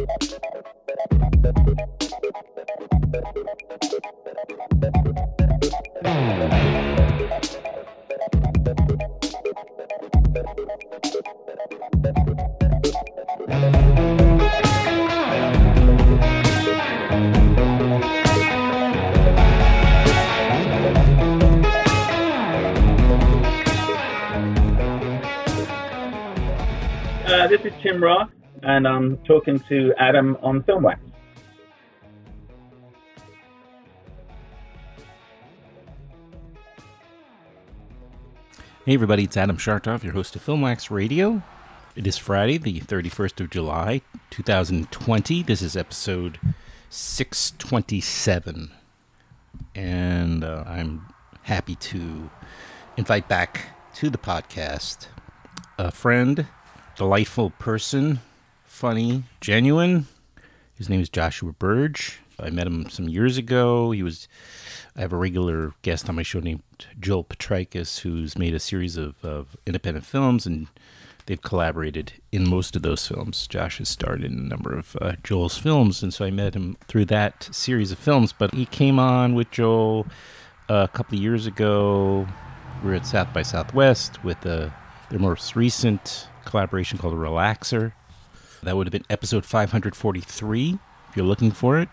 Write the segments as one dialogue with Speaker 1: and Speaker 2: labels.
Speaker 1: Uh, this is Tim Roth, and I'm talking to Adam on Filmwax.
Speaker 2: Hey everybody, it's Adam Schartoff, your host of Filmwax Radio. It is Friday, the 31st of July, 2020. This is episode 627. And uh, I'm happy to invite back to the podcast a friend, delightful person, funny, genuine. His name is Joshua Burge. I met him some years ago. He was I have a regular guest on my show named Joel Potrykus, who's made a series of, of independent films, and they've collaborated in most of those films. Josh has starred in a number of uh, Joel's films, and so I met him through that series of films. But he came on with Joel uh, a couple of years ago. We were at South by Southwest with uh, their most recent collaboration called Relaxer. That would have been episode 543 if you're looking for it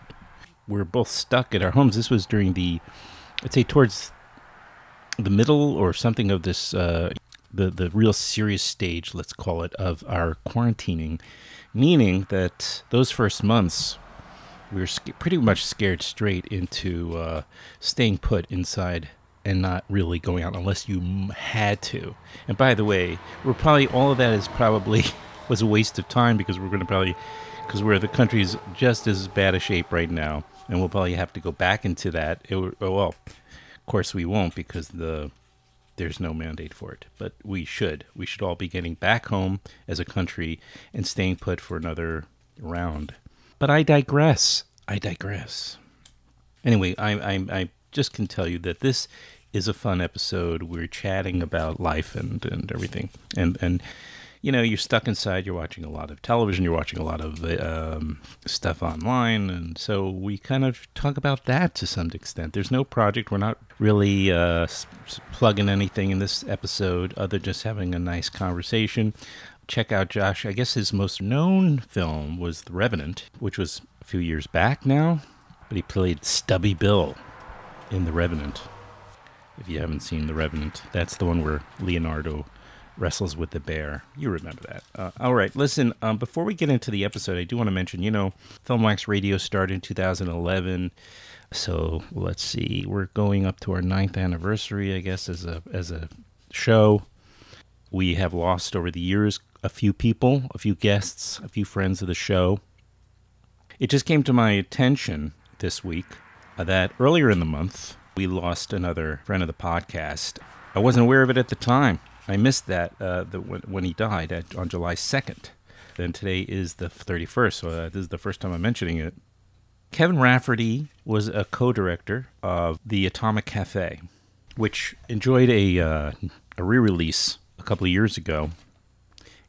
Speaker 2: we are both stuck at our homes. This was during the, I'd say, towards the middle or something of this, uh, the the real serious stage, let's call it, of our quarantining, meaning that those first months we were sc- pretty much scared straight into uh, staying put inside and not really going out unless you had to. And by the way, we're probably all of that is probably was a waste of time because we're going to probably because we're the country's just as bad a shape right now and we'll probably have to go back into that. It, oh, well, of course we won't because the there's no mandate for it, but we should. We should all be getting back home as a country and staying put for another round. But I digress. I digress. Anyway, I, I, I just can tell you that this is a fun episode. We're chatting about life and, and everything, and and you know, you're stuck inside, you're watching a lot of television, you're watching a lot of um, stuff online. And so we kind of talk about that to some extent. There's no project. We're not really uh, plugging anything in this episode other than just having a nice conversation. Check out Josh. I guess his most known film was The Revenant, which was a few years back now, but he played Stubby Bill in The Revenant. If you haven't seen The Revenant, that's the one where Leonardo wrestles with the bear. You remember that. Uh, all right, listen, um, before we get into the episode, I do want to mention, you know, Filmwax Radio started in 2011. So let's see, we're going up to our ninth anniversary, I guess, as a as a show. We have lost over the years a few people, a few guests, a few friends of the show. It just came to my attention this week uh, that earlier in the month we lost another friend of the podcast. I wasn't aware of it at the time. I missed that uh, the, when, when, he died at, on July 2nd. Then today is the 31st, so uh, this is the first time I'm mentioning it. Kevin Rafferty was a co director of The Atomic Cafe, which enjoyed a, uh, a re release a couple of years ago.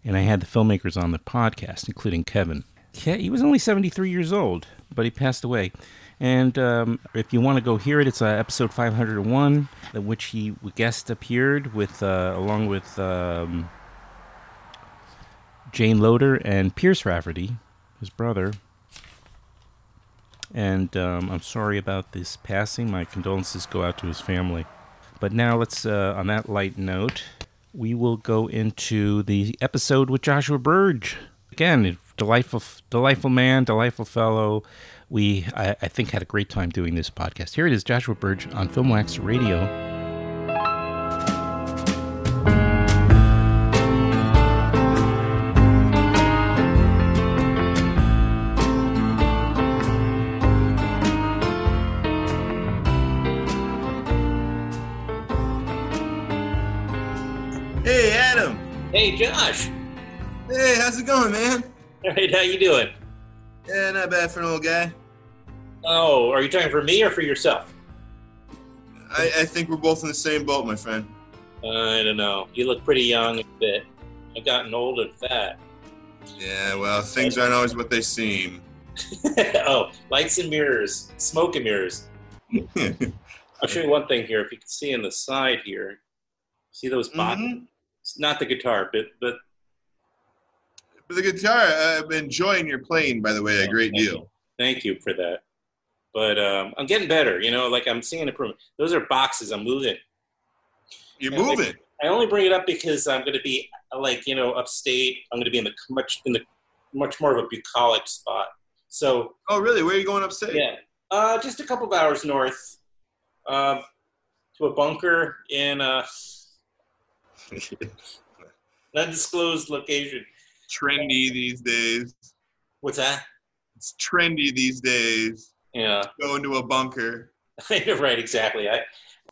Speaker 2: And I had the filmmakers on the podcast, including Kevin. He was only 73 years old, but he passed away. And um, if you want to go hear it, it's uh, episode 501, in which he guest appeared with uh, along with um, Jayne Loader and Pierce Rafferty, his brother. And um, I'm sorry about this passing. My condolences go out to his family. But now let's, uh, on that light note, we will go into the episode with Joshua Burge. Again, delightful, delightful man, delightful fellow we, I, I, think, had a great time doing this podcast. Here it is, Joshua Burge on Filmwax Radio.
Speaker 3: Hey, Adam.
Speaker 4: Hey, Josh.
Speaker 3: Hey, how's it going, man?
Speaker 4: All right, how you doing?
Speaker 3: Yeah, not bad for an old guy.
Speaker 4: Oh, are you talking for me or for yourself?
Speaker 3: I, I think we're both in the same boat, my friend.
Speaker 4: I don't know. You look pretty young a bit. I've gotten old and fat.
Speaker 3: Yeah, well, things aren't always what they seem.
Speaker 4: oh, lights and mirrors, smoke and mirrors. I'll show you one thing here. If you can see in the side here, see those boxes?
Speaker 3: Mhm.
Speaker 4: It's not the guitar, but but
Speaker 3: But the guitar, I'm enjoying your playing, by the way, a great
Speaker 4: Thank you.
Speaker 3: deal.
Speaker 4: Thank you for that. But um, I'm getting better. You know, like I'm seeing improvement. Those are boxes. I'm moving.
Speaker 3: You're
Speaker 4: Yeah,
Speaker 3: moving.
Speaker 4: I only bring it up because I'm going to be like you know upstate. I'm going to be in the much in the much more of a bucolic spot. So
Speaker 3: Oh, really? Where are you going upstate?
Speaker 4: yeah, uh, just a couple of hours north um, to a bunker in a undisclosed location.
Speaker 3: trendy these days.
Speaker 4: What's that?
Speaker 3: It's trendy these days.
Speaker 4: Yeah,
Speaker 3: Go into a bunker.
Speaker 4: right. Exactly. I,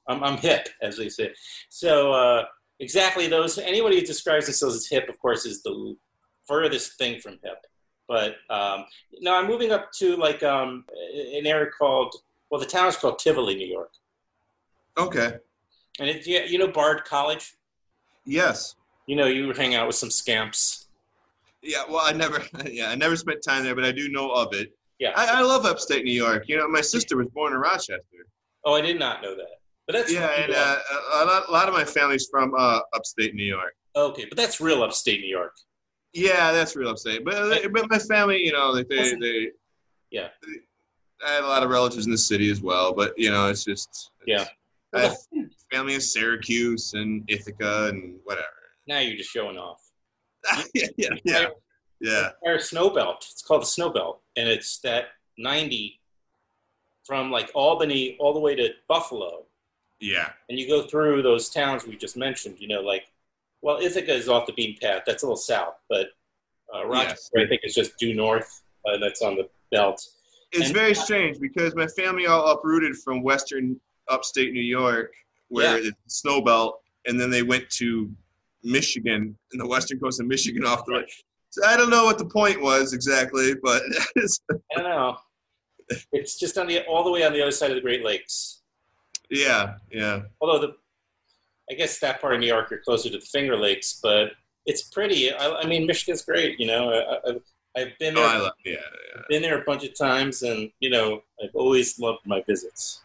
Speaker 4: I'm, I'm hip, as they say. So uh, exactly those. Anybody who describes themselves as hip, of course, is the furthest thing from hip. But um, no, I'm moving up to like um, an area called well, the town is called Tivoli, New York,
Speaker 3: Okay.
Speaker 4: and it, you, you know Bard College.
Speaker 3: Yes.
Speaker 4: You know, you hang out with some scamps.
Speaker 3: Yeah. Well, I never. Yeah, I never spent time there, but I do know of it.
Speaker 4: Yeah.
Speaker 3: I, I love upstate New York. You know, my sister was born in Rochester.
Speaker 4: Oh, I did not know that. But that's
Speaker 3: Yeah, and uh, a, lot, a lot of my family's from uh, upstate New York.
Speaker 4: okay, but that's real upstate New York.
Speaker 3: Yeah, that's real upstate. But but my family, you know, like they they.
Speaker 4: Yeah.
Speaker 3: they- I had a lot of relatives in the city as well, but you know, it's just.
Speaker 4: Yeah.
Speaker 3: I have family in Syracuse and Ithaca and whatever.
Speaker 4: Now you're just showing off.
Speaker 3: yeah, yeah, yeah, yeah.
Speaker 4: Our snow belt. It's called the snow belt, and it's that 90 from like Albany all the way to Buffalo,
Speaker 3: Yeah.
Speaker 4: and you go through those towns we just mentioned. You know, like well, Ithaca is off the beaten path. That's a little south, but uh, Rochester,
Speaker 3: Yes.
Speaker 4: I think, is just due north. Uh, that's on the belt.
Speaker 3: It's
Speaker 4: And-
Speaker 3: very strange because my family all uprooted from western upstate New York, where
Speaker 4: Yeah.
Speaker 3: it's the snow belt, and then they went to Michigan, and the western coast of Michigan off the lake. So I don't know what the point was exactly, but it's,
Speaker 4: I don't know. It's just on the all the way on the other side of the Great Lakes.
Speaker 3: yeah, yeah.
Speaker 4: although the I guess that part of New York you're closer to the Finger Lakes, but it's pretty. I, I mean, Michigan's great. You know, I, I, I've been
Speaker 3: Oh,
Speaker 4: there,
Speaker 3: I love, yeah, yeah.
Speaker 4: been there a bunch of times, and you know, I've always loved my visits.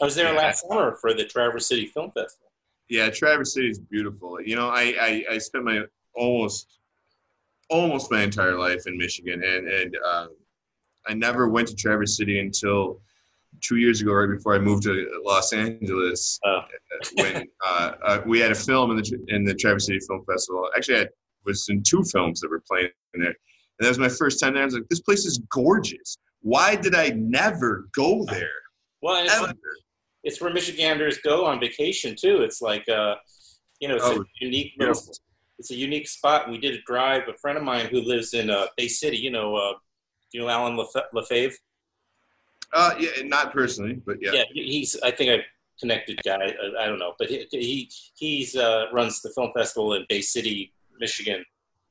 Speaker 4: I was there
Speaker 3: Yeah.
Speaker 4: last summer for the Traverse City Film Festival.
Speaker 3: Yeah, Traverse City is beautiful. You know, I, I, I spent my almost almost my entire life in Michigan, and and um, I never went to Traverse City until two years ago, right before I moved to Los Angeles.
Speaker 4: Oh.
Speaker 3: when uh, uh, we had a film in the in the Traverse City Film Festival. Actually, I was in two films that were playing in there, and that was my first time there. I was like, this place is gorgeous. Why did I never go there?
Speaker 4: Well, it's,
Speaker 3: Ever?
Speaker 4: it's where Michiganders go on vacation too. It's like, uh, you know, it's
Speaker 3: Oh,
Speaker 4: a unique
Speaker 3: beautiful.
Speaker 4: It's a unique spot. We did a drive. A friend of mine who lives in uh, Bay City, you know, uh, you know Alan Lefe- Lefebvre.
Speaker 3: Uh, yeah, not personally, but yeah.
Speaker 4: yeah, he's I think a connected guy. I, I don't know, but he he he's uh, runs the film festival in Bay City, Michigan,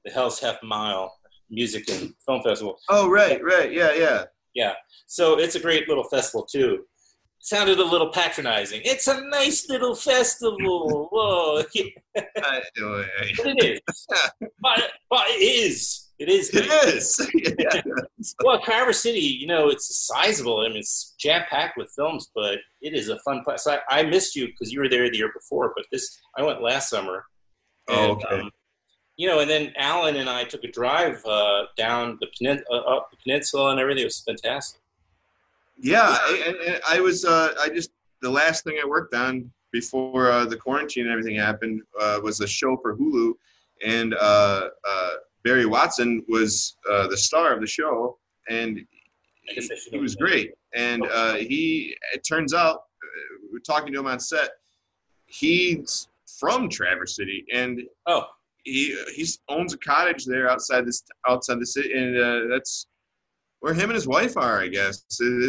Speaker 4: the Hell's Half Mile Music and Film Festival.
Speaker 3: Oh, right, right, yeah, yeah, yeah.
Speaker 4: So it's a great little festival too. Sounded a little patronizing. It's a nice little festival. Whoa, but it is. but, but it is. It is.
Speaker 3: it is. yeah.
Speaker 4: Well, Carver City, you know, it's sizable. I mean, it's jam packed with films, but it is a fun place. I, I missed you because you were there the year before, but this I went last summer.
Speaker 3: Oh,
Speaker 4: And,
Speaker 3: okay.
Speaker 4: um, you know, and then Alan and I took a drive uh, down the penin- uh, up the peninsula and everything. It was fantastic.
Speaker 3: Yeah, I- and, I was. Uh, I just the last thing I worked on before uh, the quarantine and everything happened uh, was a show for Hulu, and uh, uh, Barry Watson was uh, the star of the show, and
Speaker 4: I guess I should
Speaker 3: he was great. And uh, he, it turns out, uh, we we're talking to him on set. He's from Traverse City, and
Speaker 4: Oh,
Speaker 3: he he owns a cottage there outside this outside the city, and uh, that's where him and his wife are. I guess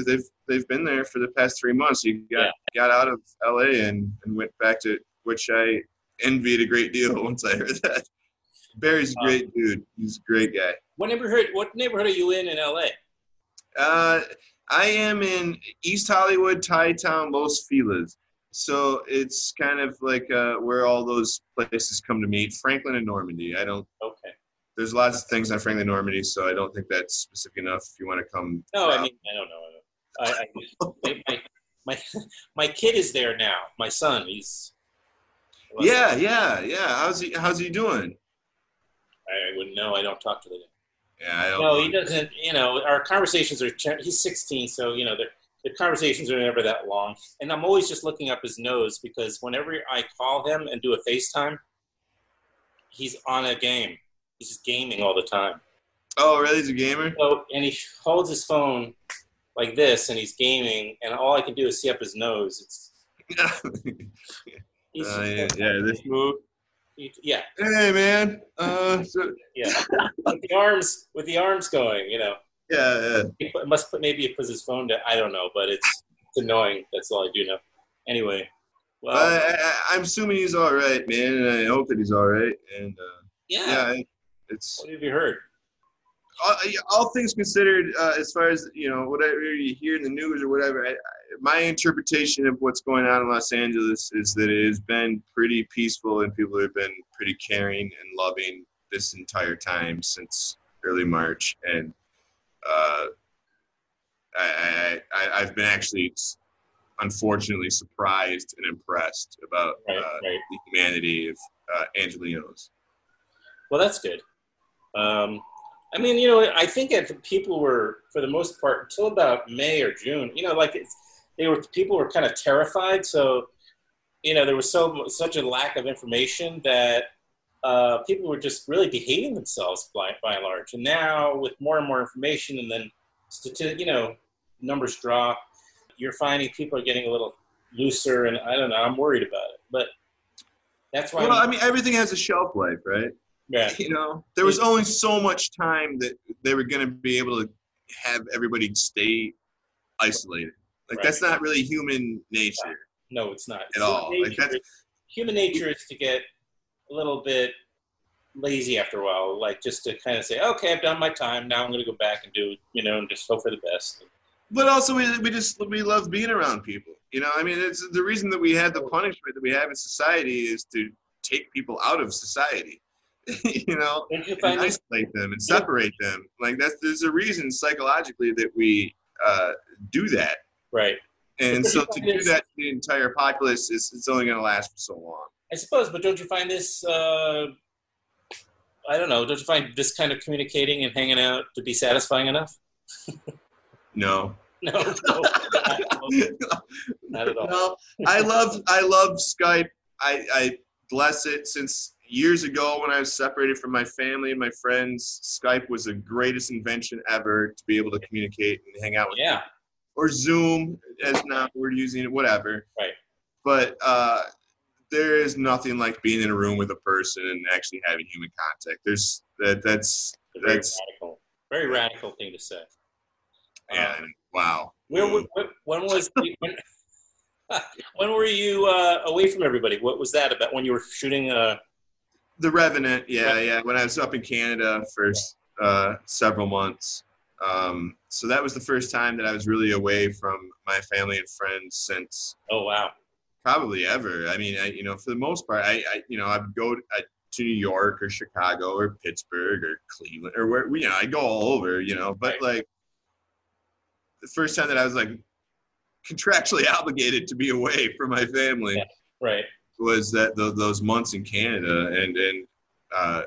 Speaker 3: they've they've been there for the past three months. He got got out of L.A. and and went back to which I envied a great deal once I heard that. Barry's a great dude. He's a great guy.
Speaker 4: what neighborhood? What neighborhood are you in in L.A.?
Speaker 3: Uh, I am in East Hollywood, Thai Town, Los Feliz. So it's kind of like uh, where all those places come to meet. Franklin and Normandy. I don't.
Speaker 4: Okay.
Speaker 3: There's lots of things on Franklin Normandy, so I don't think that's specific enough. If you want to come,
Speaker 4: No, I mean I don't know. I, I, my, my my kid is there now. My son, he's.
Speaker 3: yeah, yeah, yeah. How's he? How's he doing?
Speaker 4: I wouldn't know. I don't talk to the.
Speaker 3: Yeah, I don't.
Speaker 4: No, he doesn't. You know, our conversations are. He's 16, so you know, the the conversations are never that long. And I'm always just looking up his nose because whenever I call him and do a FaceTime, he's on a game. He's just gaming all the time.
Speaker 3: Oh, really? He's a gamer.
Speaker 4: So, and he holds his phone like this, and he's gaming, and all I can do is see up his nose. It's he's
Speaker 3: Uh, yeah, yeah, this move.
Speaker 4: yeah,
Speaker 3: Hey, man. Uh, so,
Speaker 4: yeah. with the arms, with the arms going, you know.
Speaker 3: yeah, yeah.
Speaker 4: He must put maybe he puts his phone down. I don't know, but it's, it's annoying. That's all I do know. Anyway, well,
Speaker 3: I, I, I'm assuming he's all right, man, and I hope that he's all right. And uh,
Speaker 4: yeah.
Speaker 3: yeah, it's
Speaker 4: What have you heard?
Speaker 3: all, all things considered, uh, as far as you know, whatever you hear in the news or whatever, I, I, my interpretation of what's going on in Los Angeles is that it has been pretty peaceful and people have been pretty caring and loving this entire time since early March, and uh, I, I, I, I've been actually unfortunately surprised and impressed about
Speaker 4: Right,
Speaker 3: uh,
Speaker 4: right.
Speaker 3: the humanity of uh, Angelenos.
Speaker 4: Well, that's good. Um, I mean, you know, I think that people were, for the most part, until about May or June, you know, like it's, they were people were kind of terrified. So, you know, there was so such a lack of information that uh, people were just really behaving themselves by, by and large. And now, with more and more information, and then, stati- you know, numbers drop, you're finding people are getting a little looser. And I don't know, I'm worried about it. But that's why.
Speaker 3: Well,
Speaker 4: I'm-
Speaker 3: I mean, everything has a shelf life, right?
Speaker 4: Yeah,
Speaker 3: you know, there was only so much time that they were going to be able to have everybody stay isolated. Like
Speaker 4: Right.
Speaker 3: that's not really human nature.
Speaker 4: No, it's not.
Speaker 3: At all.
Speaker 4: Human
Speaker 3: Like,
Speaker 4: nature,
Speaker 3: that's-
Speaker 4: human nature is to get a little bit lazy after a while, like just to kind of say, okay, I've done my time. Now I'm going to go back and do, you know, and just hope for the best.
Speaker 3: But also, we, we just we love being around people. You know, I mean, it's the reason that we have the oh. punishment that we have in society is to take people out of society. you know, and isolate them and separate them. Like that's there's a reason psychologically that we uh, do that.
Speaker 4: Right.
Speaker 3: And so to do that to the entire populace is it's only going to last for so long.
Speaker 4: I suppose, but don't you find this, uh, I don't know, don't you find this kind of communicating and hanging out to be satisfying enough?
Speaker 3: No.
Speaker 4: No, no, not, not at all.
Speaker 3: no, I love I love Skype. I, I bless it since years ago when I was separated from my family and my friends. Skype was the greatest invention ever to be able to communicate and hang out with.
Speaker 4: Yeah,
Speaker 3: Or Zoom, as now we're using it, whatever.
Speaker 4: Right.
Speaker 3: But uh, there is nothing like being in a room with a person and actually having human contact. There's that. That's
Speaker 4: a very
Speaker 3: That's-
Speaker 4: radical, very radical thing to say.
Speaker 3: yeah.
Speaker 4: Um,
Speaker 3: wow.
Speaker 4: Where, where, when was when, when were you uh, away from everybody? What was that about? When you were shooting? Uh,
Speaker 3: The Revenant, yeah,
Speaker 4: Right.
Speaker 3: yeah. When I was up in Canada for uh, several months, um, so that was the first time that I was really away from my family and friends since
Speaker 4: oh wow,
Speaker 3: probably ever. I mean, I, you know, for the most part, I, I you know, I would go to, I, to New York or Chicago or Pittsburgh or Cleveland or where, you know, I go all over, you know, but
Speaker 4: Right.
Speaker 3: like the first time that I was like contractually obligated to be away from my family
Speaker 4: Yeah. right?
Speaker 3: Was that th- those months in Canada, and and uh,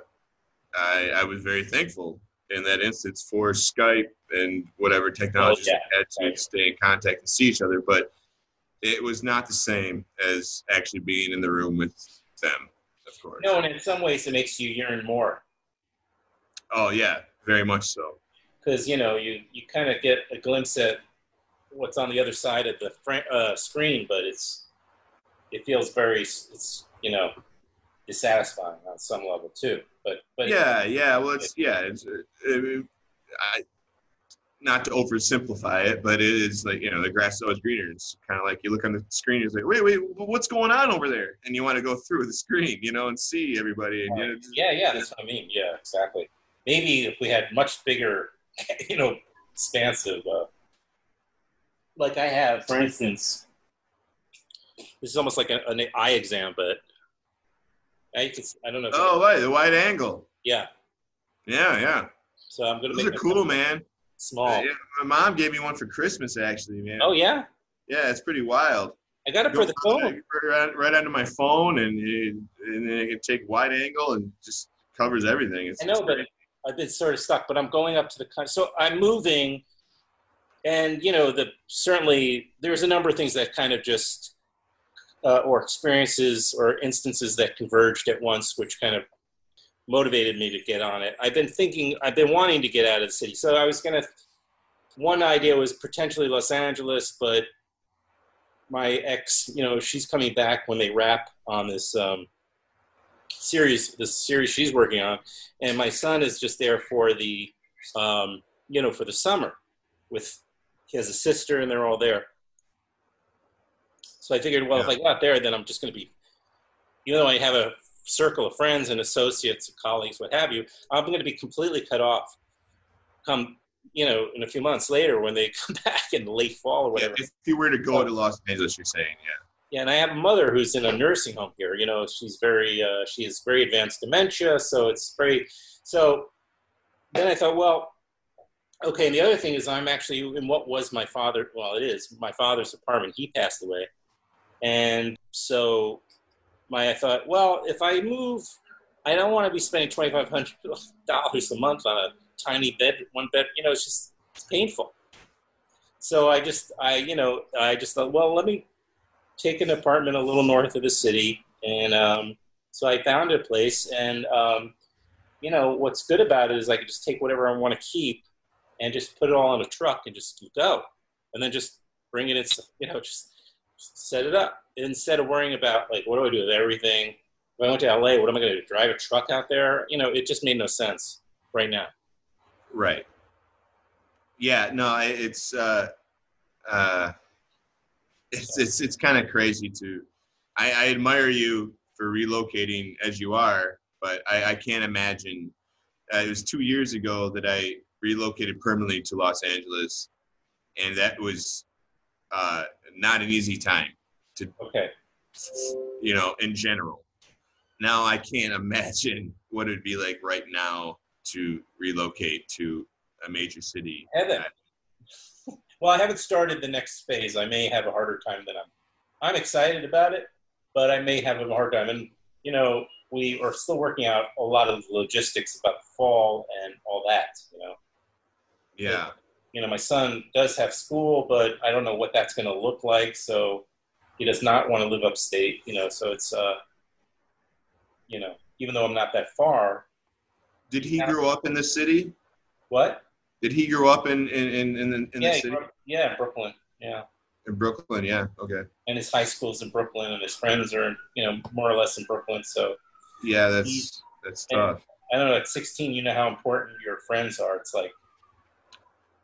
Speaker 3: I, I was very thankful in that instance for Skype and whatever technologies
Speaker 4: Oh, yeah,
Speaker 3: had to stay in contact and see each other. But it was not the same as actually being in the room with them, of course.
Speaker 4: No, and in some ways it makes you yearn more
Speaker 3: Oh yeah, very much so.
Speaker 4: because you know you you kind of get a glimpse at what's on the other side of the fr- uh, screen, but it's it feels very it's you know dissatisfying on some level too. But but
Speaker 3: Yeah, yeah. Well, it's yeah. It's uh, it, I, not to oversimplify it, but it is like you know the grass is always greener. It's kind of like you look on the screen, and it's like wait, wait, what's going on over there? And you want to go through the screen, you know, and see everybody. And, you know, just-
Speaker 4: Yeah, yeah, that's what I mean. Yeah, exactly. Maybe if we had much bigger, you know, expansive, uh, like I have, for instance, this is almost like a, an eye exam, but I, could, I don't know. If
Speaker 3: oh, right, the wide angle.
Speaker 4: yeah,
Speaker 3: Yeah, yeah.
Speaker 4: So I'm gonna
Speaker 3: Those
Speaker 4: make
Speaker 3: are cool, man.
Speaker 4: small.
Speaker 3: Uh, yeah, my mom gave me one for Christmas, actually, man.
Speaker 4: Oh yeah,
Speaker 3: Yeah, it's pretty wild.
Speaker 4: I got it for the phone.
Speaker 3: Right, right onto my phone, and it, and then it can take wide angle and just covers everything. It's,
Speaker 4: I know, but. I've been sort of stuck. But I'm going up to the country, so I'm moving, and you know, the certainly there's a number of things that kind of just uh, or experiences or instances that converged at once, which kind of motivated me to get on it. I've been thinking, I've been wanting to get out of the city, so I was gonna. One idea was potentially Los Angeles, but my ex, you know, she's coming back when they wrap on this um, series, this series she's working on, and my son is just there for the, um, you know, for the summer. With he has a sister, and they're all there. So I figured, well, if I got there, then I'm just going to be, even though I have a circle of friends and associates, and colleagues, what have you, I'm going to be completely cut off. Come, you know, in a few months later when they come back in the late fall or
Speaker 3: Yeah,
Speaker 4: whatever.
Speaker 3: if you were to go to Los Angeles, you're saying, yeah.
Speaker 4: Yeah, and I have a mother who's in a nursing home here. You know, she's very uh, she has very advanced dementia, so it's very. So then I thought, well, okay. And the other thing is, I'm actually in what was my father. Well, it is my father's apartment. He passed away, and so my I thought, well, if I move, I don't want to be spending twenty five hundred dollars a month on a tiny bed, one bed. You know, it's just it's painful. So I just I you know I just thought, well, let me take an apartment a little north of the city, and um, so I found a place. And um, you know what's good about it is I can just take whatever I want to keep and just put it all in a truck and just go, and then just bring it in. You know, just set it up instead of worrying about like what do I do with everything. If I went to LA, what am I going to do? Drive a truck out there? You know, it just made no sense right now.
Speaker 3: Right. Yeah, no, it's uh, uh, it's it's it's kind of crazy to. I, I admire you for relocating as you are, but I, I can't imagine. Uh, it was two years ago that I relocated permanently to Los Angeles, and that was uh, not an easy time.
Speaker 4: Okay.
Speaker 3: You know, in general. Now I can't imagine what it'd be like right now to relocate to a major city.
Speaker 4: Heaven. Well, I haven't started the next phase. I may have a harder time than I'm. I'm excited about it, but I may have a hard time. And you know, we are still working out a lot of logistics about the fall and all that. You know,
Speaker 3: Yeah.
Speaker 4: You know, my son does have school, but I don't know what that's going to look like. So he does not want to live upstate. You know, so it's uh, you know, even though I'm not that far,
Speaker 3: Did he grow up in the city?
Speaker 4: what?
Speaker 3: Did he grow up in in in, in, the, in
Speaker 4: yeah,
Speaker 3: the city?
Speaker 4: up- yeah, Brooklyn. Yeah.
Speaker 3: In Brooklyn, yeah. Okay.
Speaker 4: and his high school's in Brooklyn, and his friends are, you know, more or less in Brooklyn. So
Speaker 3: Yeah, that's that's tough.
Speaker 4: I don't know. At 16, you know how important your friends are. It's like,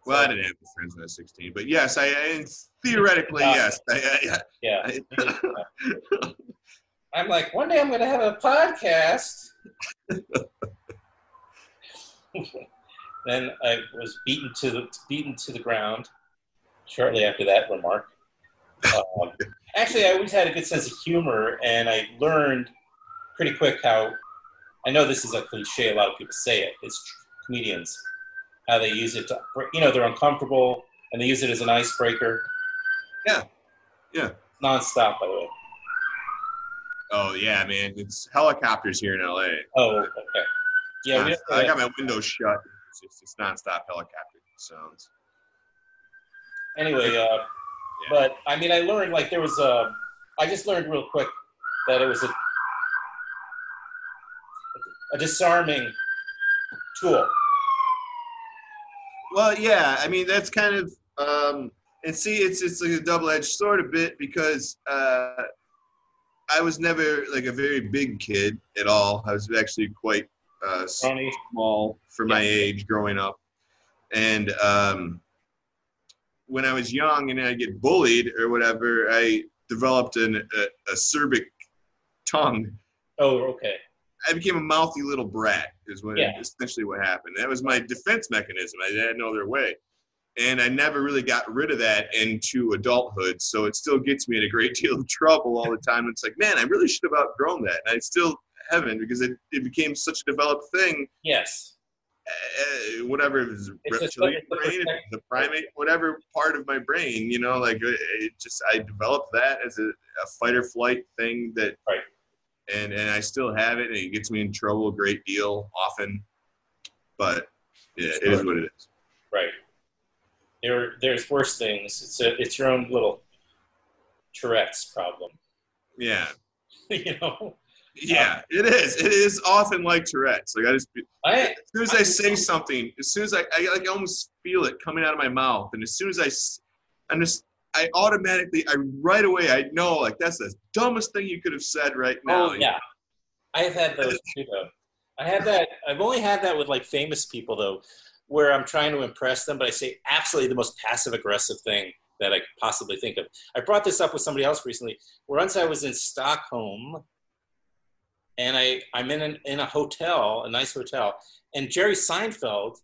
Speaker 3: Well, I didn't have any friends when I was 16, but yes, I, I theoretically yes. I, I,
Speaker 4: yeah.
Speaker 3: I,
Speaker 4: I'm like, one day I'm going to have a podcast. then I was beaten to the beaten to the ground shortly after that remark. Um, actually, I always had a good sense of humor, and I learned pretty quick how. I know this is a cliche. A lot of people say it. It's tr- comedians how they use it to, you know, they're uncomfortable and they use it as an icebreaker.
Speaker 3: Yeah. Yeah.
Speaker 4: Nonstop, by the way.
Speaker 3: oh yeah, man, it's helicopters here in LA.
Speaker 4: Oh, okay. Yeah, we,
Speaker 3: I got my windows shut. It's just it's nonstop helicopter sounds.
Speaker 4: anyway, uh, but I mean, I learned like there was a. I just learned real quick that it was a a disarming tool.
Speaker 3: Well, yeah, I mean that's kind of um, and see, it's it's like a double edged sword a bit because uh, I was never like a very big kid at all. I was actually quite uh, small for my age growing up, and um, when I was young and I get bullied or whatever, I developed an, a, a Serbic tongue.
Speaker 4: Oh, okay.
Speaker 3: I became a mouthy little brat. Is what
Speaker 4: Yeah.
Speaker 3: essentially what happened. That was my defense mechanism. I had no other way, and I never really got rid of that into adulthood. So it still gets me in a great deal of trouble all the time. It's like, man, I really should have outgrown that, and I still haven't because it, it became such a developed thing.
Speaker 4: Yes.
Speaker 3: uh, whatever it was reptilian brain, the primate, whatever part of my brain, you know, like it, it just I developed that as a, a fight or flight thing that,
Speaker 4: Right.
Speaker 3: And and I still have it, and it gets me in trouble a great deal often, but yeah, it is what it is.
Speaker 4: Right. There, there's worse things. It's a, it's your own little Tourette's problem.
Speaker 3: Yeah,
Speaker 4: you know.
Speaker 3: yeah, uh, it is. It is often like Tourette's. Like I just
Speaker 4: I
Speaker 3: as soon as I say something, as soon as I, I like almost feel it coming out of my mouth, and as soon as I, I'm just, I automatically, I right away, I know like that's the dumbest thing you could have said right now.
Speaker 4: oh yeah, I have had those too though. I had that. I've only had that with like famous people though, where I'm trying to impress them, but I say absolutely the most passive aggressive thing that I could possibly think of. I brought this up with somebody else recently. Once I was in Stockholm, and I I'm in an, in a hotel, a nice hotel, and Jerry Seinfeld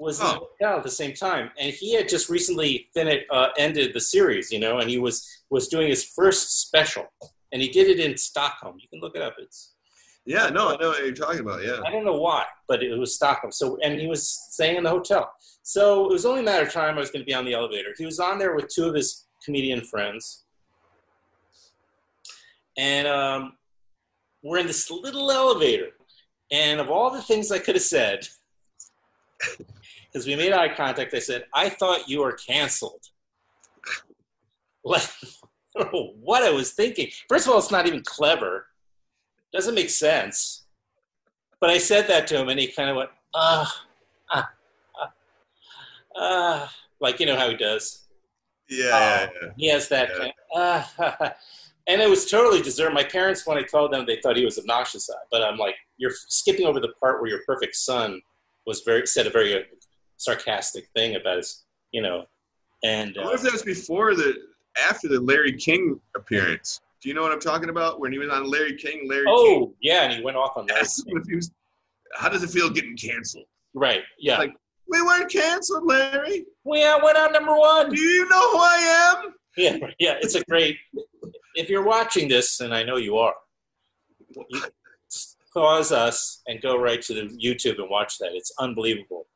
Speaker 4: was in the
Speaker 3: Oh.
Speaker 4: hotel at the same time, and he had just recently finished uh, ended the series, you know, and he was was doing his first special, and he did it in Stockholm. You can look it up. It's
Speaker 3: Yeah, no, I know what you're talking about. Yeah,
Speaker 4: I don't know why, but it was Stockholm. So, and he was staying in the hotel. So it was only a matter of time I was going to be on the elevator. He was on there with two of his comedian friends, and um, we're in this little elevator. And of all the things I could have said, because we made eye contact, I said, "I thought you were canceled." Like, I don't know what I was thinking. First of all, it's not even clever. Doesn't make sense. But I said that to him, and he kind of went, ah, ah, ah, ah, like you know how he does.
Speaker 3: yeah, yeah, yeah.
Speaker 4: He has that
Speaker 3: Yeah.
Speaker 4: kind. ah, and it was totally deserved. My parents, when I told them, they thought he was obnoxious. But I'm like, you're skipping over the part where your perfect son was very said a very uh, sarcastic thing about his, you know, and
Speaker 3: I
Speaker 4: uh,
Speaker 3: wonder if that was before the, after the Larry King appearance. Do you know what I'm talking about? When he was on Larry King, Larry King.
Speaker 4: oh yeah, and he went off on.
Speaker 3: Was- how does it feel getting canceled?
Speaker 4: Right? Yeah.
Speaker 3: Like- We weren't canceled, Larry.
Speaker 4: we uh, went on number one.
Speaker 3: Do you know who I am?
Speaker 4: Yeah, yeah, it's a great. If you're watching this, and I know you are, you pause us and go right to the YouTube and watch that. It's unbelievable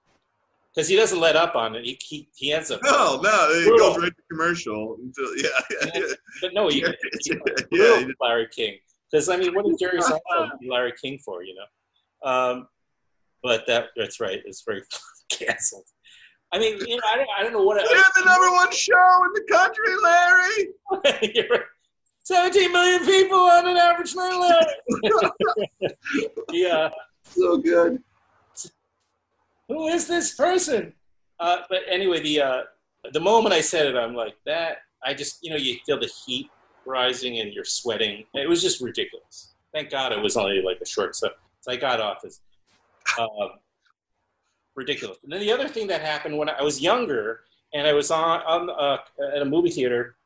Speaker 4: because he doesn't let up on it. He he, he ends up,
Speaker 3: No, no, it
Speaker 4: Brutal.
Speaker 3: goes right to commercial. Until, yeah, yeah,
Speaker 4: but no, he,
Speaker 3: yeah,
Speaker 4: he,
Speaker 3: yeah,
Speaker 4: Larry King. Because I mean, what did Jerry Seinfeld Larry King for? You know, um, but that that's right. It's very canceled. I mean, you know, I don't, I don't know what.
Speaker 3: We're the number one show in the country, Larry.
Speaker 4: Right. 17 million people on an average night, Larry. yeah.
Speaker 3: So good.
Speaker 4: Who is this person? Uh, but anyway, the uh, the moment I said it, I'm like that. I just, you know, you feel the heat rising and you're sweating. It was just ridiculous. Thank God it was only like a short so, so I got off. as uh, ridiculous. And then the other thing that happened when I was younger and I was on, on uh, at a movie theater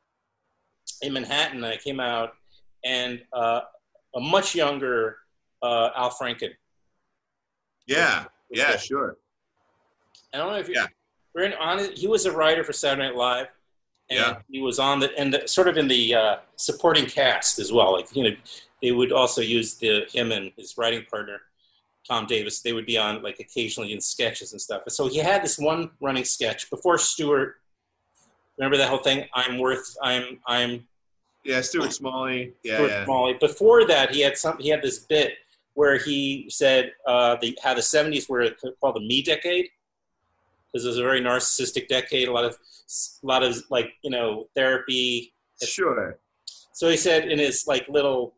Speaker 4: in Manhattan, I came out and uh, a much younger uh, Al Franken
Speaker 3: Yeah,
Speaker 4: was
Speaker 3: yeah,
Speaker 4: there.
Speaker 3: sure.
Speaker 4: I don't know if you
Speaker 3: Yeah.
Speaker 4: we're in, on it. He was a writer for Saturday Night Live, and
Speaker 3: Yeah.
Speaker 4: he was on the and the, sort of in the uh, supporting cast as well. Like you know, they would also use the him and his writing partner Tom Davis. They would be on like occasionally in sketches and stuff. So he had this one running sketch before Stuart. Remember that whole thing? I'm worth. I'm. I'm
Speaker 3: Yeah, Stuart Smalley. Yeah,
Speaker 4: Stuart
Speaker 3: yeah.
Speaker 4: Smalley. Before that, he had some. He had this bit where he said uh, the how the '70s were called the Me Decade because it was a very narcissistic decade. A lot of a lot of like you know therapy.
Speaker 3: Sure.
Speaker 4: So he said in his like little,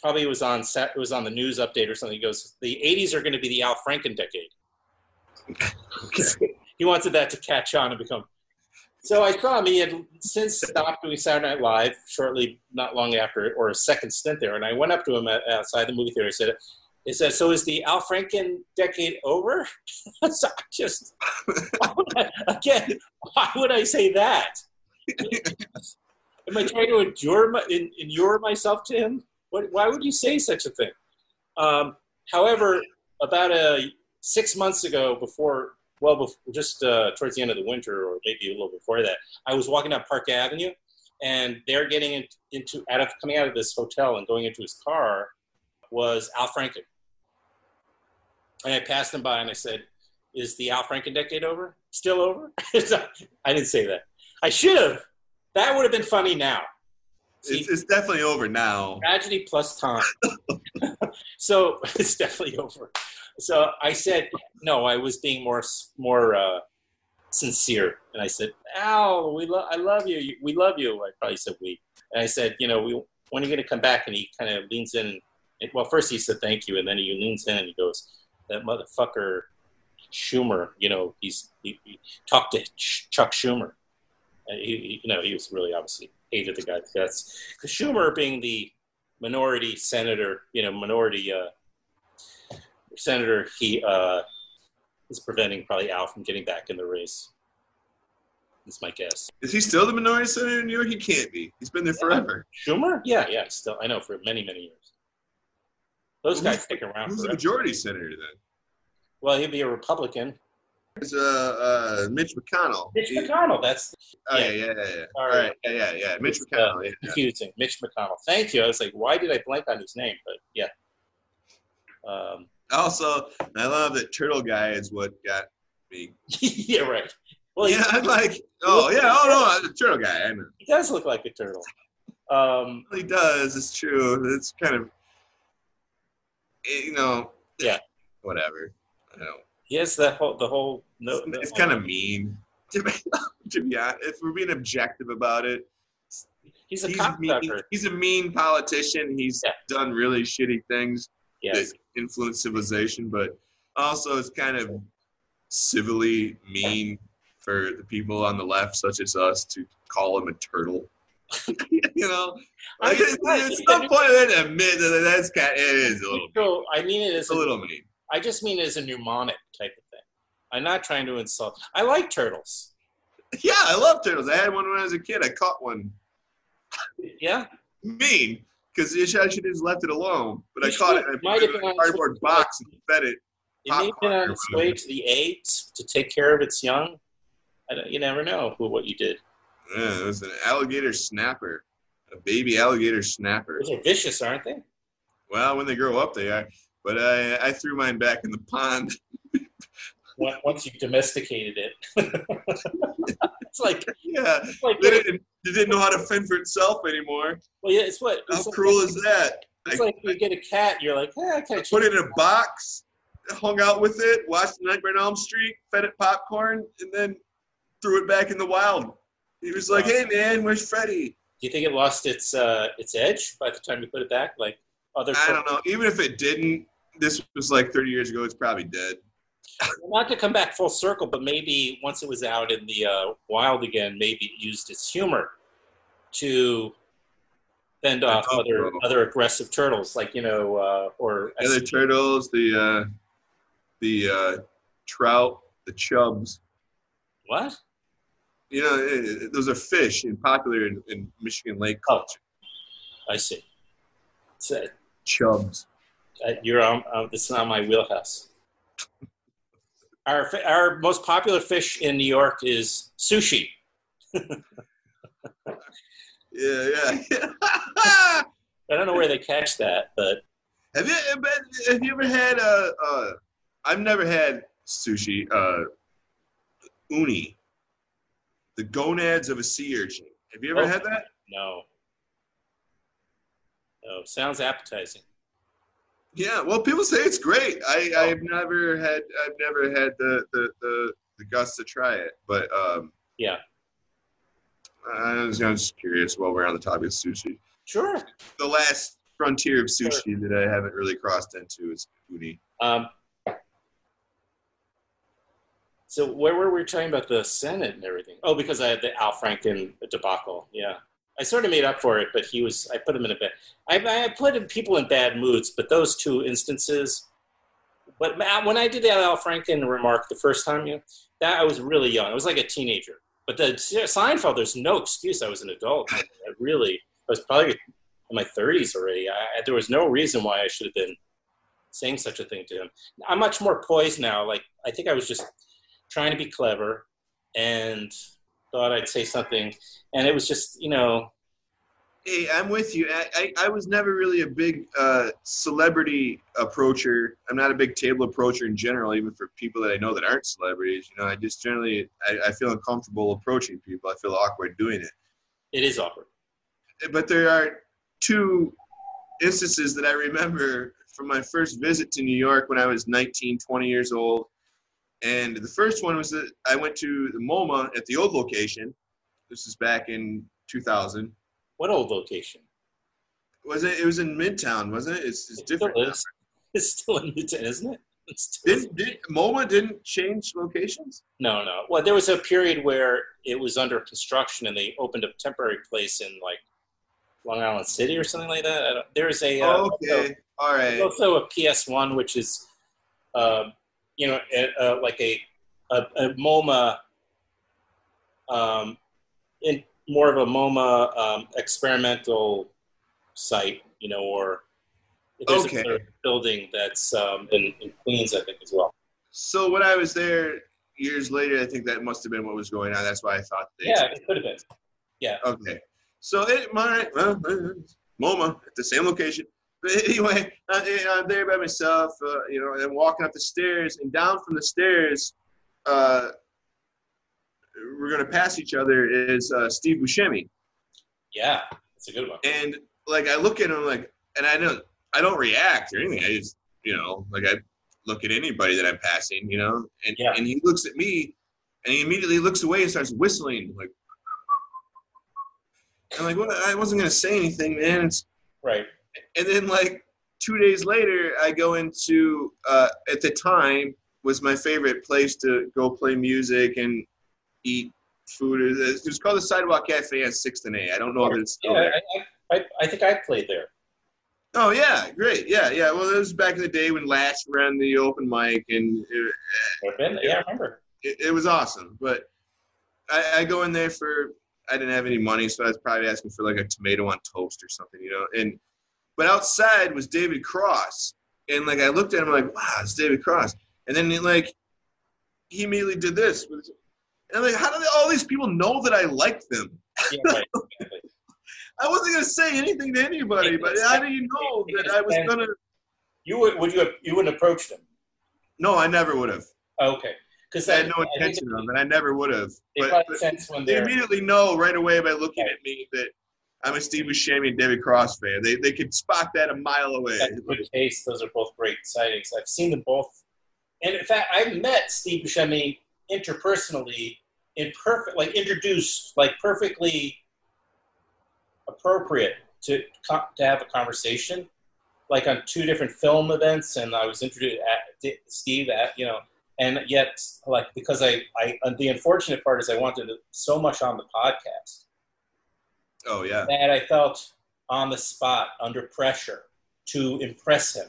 Speaker 4: probably it was on set, it was on the news update or something. He goes, the '80s are going to be the Al Franken decade. he wanted that to catch on and become. So I saw him. He had since stopped doing Saturday Night Live shortly, not long after, or a second stint there. And I went up to him outside the movie theater. I said, "He said, so is the Al Franken decade over?" so just why I- again, why would I say that? Am I trying to endure my, in, inure myself to him? What, why would you say such a thing? Um, however, about a six months ago, before well, before, just uh, towards the end of the winter, or maybe a little before that, I was walking down Park Avenue, and they're getting in, into out of coming out of this hotel and going into his car was Al Franken. And I passed them by and I said, "Is the Al Franken decade over? Still over?" I didn't say that. I should have. That would have been funny now. See,
Speaker 3: It's, it's definitely over now.
Speaker 4: tragedy plus time. so it's definitely over. So I said, no, I was being more more uh, sincere, and I said, Al, we lo- I love you. We love you. I probably said we, and I said, you know, we, when are you going to come back? And he kind of leans in. And, well, first he said thank you, and then he leans in and he goes, that motherfucker Schumer, you know, he's he, he talked to Ch- Chuck Schumer. And he, he- you know, he was really obviously hated the guy That's. Because Schumer, being the minority senator, you know, minority uh, senator, he uh, is preventing probably Al from getting back in the race. That's my guess.
Speaker 3: Is he still the minority senator in New York? He can't be. He's been there forever.
Speaker 4: Schumer? Yeah, yeah, still, I know for many, many years. Those guys stick around
Speaker 3: Who's the majority senator then?
Speaker 4: Well, he'd be a Republican.
Speaker 3: It's uh, uh, Mitch McConnell.
Speaker 4: Mitch
Speaker 3: He-
Speaker 4: McConnell. That's
Speaker 3: Oh yeah,
Speaker 4: yeah.
Speaker 3: yeah, yeah.
Speaker 4: All right.
Speaker 3: yeah, yeah, yeah. Mitch
Speaker 4: It's, uh,
Speaker 3: McConnell. yeah, yeah.
Speaker 4: confusing. Mitch McConnell. Thank you. I was like, why did I blank on his name? But yeah. Um,
Speaker 3: Also, I love that Turtle Guy is what got me.
Speaker 4: yeah, right. Well,
Speaker 3: yeah, I'm like, oh yeah, oh no, the Turtle Guy. I know.
Speaker 4: he does look like a turtle. Um,
Speaker 3: He does. It's true. It's kind of, you know.
Speaker 4: Yeah.
Speaker 3: Whatever. I don't.
Speaker 4: he has the whole the whole. No,
Speaker 3: It's, it's kind of mean. To be, to be honest, if we're being objective about it,
Speaker 4: He's a
Speaker 3: he's, mean, he's a mean politician. He's
Speaker 4: Yeah.
Speaker 3: done really shitty things
Speaker 4: Yes.
Speaker 3: that influence civilization, but also it's kind of civilly mean for the people on the left, such as us, to call him a turtle. you know,
Speaker 4: I mean,
Speaker 3: it's, some point to admit that that's kind. It is a little.
Speaker 4: So I mean it as
Speaker 3: It's a little mean.
Speaker 4: I just mean it as a mnemonic type of thing. I'm not trying to insult. I like turtles.
Speaker 3: Yeah, I love turtles. I had one when I was a kid. I caught one.
Speaker 4: Yeah.
Speaker 3: Mean, because I should have just left it alone. But I caught
Speaker 4: should.
Speaker 3: it. and I
Speaker 4: Might
Speaker 3: put it
Speaker 4: have
Speaker 3: in
Speaker 4: been
Speaker 3: a cardboard box and fed it.
Speaker 4: It may have been on its way to the eggs to take care of its young. I don't, you never know who what you did.
Speaker 3: Yeah, it was an alligator snapper, a baby alligator snapper.
Speaker 4: Those are vicious, aren't they?
Speaker 3: Well, when they grow up, they are. But I, I threw mine back in the pond.
Speaker 4: Once- you domesticated it, it's like
Speaker 3: yeah,
Speaker 4: it's like
Speaker 3: they didn't, they didn't know how to fend for itself anymore.
Speaker 4: well, yeah, it's what
Speaker 3: How
Speaker 4: it's like-
Speaker 3: cruel is that?
Speaker 4: It's
Speaker 3: I-
Speaker 4: like you get a cat, you're like, eh, I can't.
Speaker 3: Put it in a box, hung out with it, watched the Nightmare on Elm Street, fed it popcorn, and then threw it back in the wild. He was like, "Hey man, where's Freddy?"
Speaker 4: Do you think it lost its uh, its edge by the time you put it back? Like other,
Speaker 3: I don't know. Even if it didn't, this was like 30 years ago. It's probably dead.
Speaker 4: not to come back full circle, but maybe once it was out in the uh, wild again, maybe it used its humor to fend off other other aggressive turtles, like you know, uh, or
Speaker 3: The other turtles, the uh, the uh, trout, the chubs.
Speaker 4: what?
Speaker 3: You know, eh, eh, those are fish and popular in, in Michigan lake
Speaker 4: Oh.
Speaker 3: culture.
Speaker 4: I see. So,
Speaker 3: Chubs.
Speaker 4: uh, you're on. Uh, it's not my wheelhouse. Our our most popular fish in New York is sushi.
Speaker 3: Yeah, yeah.
Speaker 4: I don't know where they catch that, but
Speaker 3: have you have you ever had uh, uh I've never had sushi uh uni, the gonads of a sea urchin. Have you ever
Speaker 4: Oh.
Speaker 3: had that?
Speaker 4: no. No, sounds appetizing.
Speaker 3: Yeah, well, people say it's great. I
Speaker 4: Oh.
Speaker 3: I've never had I've never had the the the, the guts to try it, but um
Speaker 4: Yeah.
Speaker 3: I was, I was just curious while we're on the topic of sushi.
Speaker 4: Sure.
Speaker 3: The last frontier of sushi that I haven't really crossed into is uni.
Speaker 4: Um, so where were we talking about the Senate and everything? Oh, because I had the Al Franken debacle. Yeah, I sort of made up for it, but he was. I put him in a bad. I, I put people in bad moods, but those two instances. But when I did that Al Franken remark the first time, you know, that I was really young. I was like a teenager. But the Seinfeld, there's no excuse. I was an adult. I really, I was probably in my 30s already. I, there was no reason why I should have been saying such a thing to him. I'm much more poised now. Like I think I was just trying to be clever and thought I'd say something, and it was just you know
Speaker 3: Hey, I'm with you. I, I, I was never really a big uh, celebrity approacher. I'm not a big table approacher in general, even for people that I know that aren't celebrities. You know, I just generally I, I feel uncomfortable approaching people. I feel awkward doing it.
Speaker 4: It is awkward.
Speaker 3: But there are two instances that I remember from my first visit to New York when I was 19, 20 years old. And the first one was that I went to the MoMA at the old location. This is back in 2000.
Speaker 4: What old location?
Speaker 3: Was it? It was in Midtown, wasn't it? It's, it's different.
Speaker 4: Still is. It's still in Midtown, isn't it?
Speaker 3: Didn't did, MoMA didn't change locations?
Speaker 4: No, no. Well, there was a period where it was under construction, and they opened a temporary place in like Long Island City or something like that. I don't, there's a uh,
Speaker 3: okay, all
Speaker 4: there's
Speaker 3: right.
Speaker 4: also a PS One, which is, uh, you know, like a, a, a MoMA, um, in more of a MoMA um, experimental site, you know, or there's
Speaker 3: Okay.
Speaker 4: a building that's um, in, in Queens, I think, as well.
Speaker 3: So when I was there years later, I think that must have been what was going on. That's why I thought they.
Speaker 4: Yeah, it could have been. Yeah.
Speaker 3: Okay. So it, my well, uh, MoMA at the same location. But anyway, uh, I'm there by myself, uh, you know, and walking up the stairs and down from the stairs. Uh, we're gonna pass each other is uh, Steve Buscemi,
Speaker 4: Yeah, that's a good one.
Speaker 3: and like I look at him like, and I don't, I don't react or anything. I just, you know, like I look at anybody that I'm passing, you know, and
Speaker 4: Yeah.
Speaker 3: and he looks at me, and he immediately looks away and starts whistling like. I'm like, what? I wasn't gonna say anything, man. It's,
Speaker 4: Right.
Speaker 3: And then like two days later, I go into uh, at the time was my favorite place to go play music and eat food. It was called the Sidewalk Cafe on Sixth and A. I don't know if it's still
Speaker 4: Yeah,
Speaker 3: there.
Speaker 4: I, I, I think I played there.
Speaker 3: Oh yeah, great. Yeah, yeah. Well, it was back in the day when Lach ran the open mic, and it,
Speaker 4: been. Yeah, I remember.
Speaker 3: it, it was awesome. But I, I go in there for I didn't have any money, so I was probably asking for like a tomato on toast or something, you know. And but outside was David Cross, and like I looked at him like, wow, it's David Cross. And then he, like he immediately did this, and I'm like, how do they, all these people know that I like them?
Speaker 4: Yeah, right.
Speaker 3: I wasn't gonna say anything to anybody, but how do you know that I was gonna?
Speaker 4: You would, would you have, you wouldn't approach them?
Speaker 3: No, I never would have.
Speaker 4: Okay, because
Speaker 3: I had no intention of it. I never would have. But, but they immediately know right away by looking at me that I'm a Steve Buscemi and David Cross fan. They they could spot that a mile away.
Speaker 4: case. Those are both great sightings. I've seen them both, and in fact, I met Steve Buscemi interpersonally in perfect, like introduced, like perfectly appropriate to to have a conversation, like on two different film events, and I was introduced at Steve at you know, and yet like because I I the unfortunate part is I wanted so much on the podcast
Speaker 3: Oh yeah.
Speaker 4: that I felt on the spot under pressure to impress him,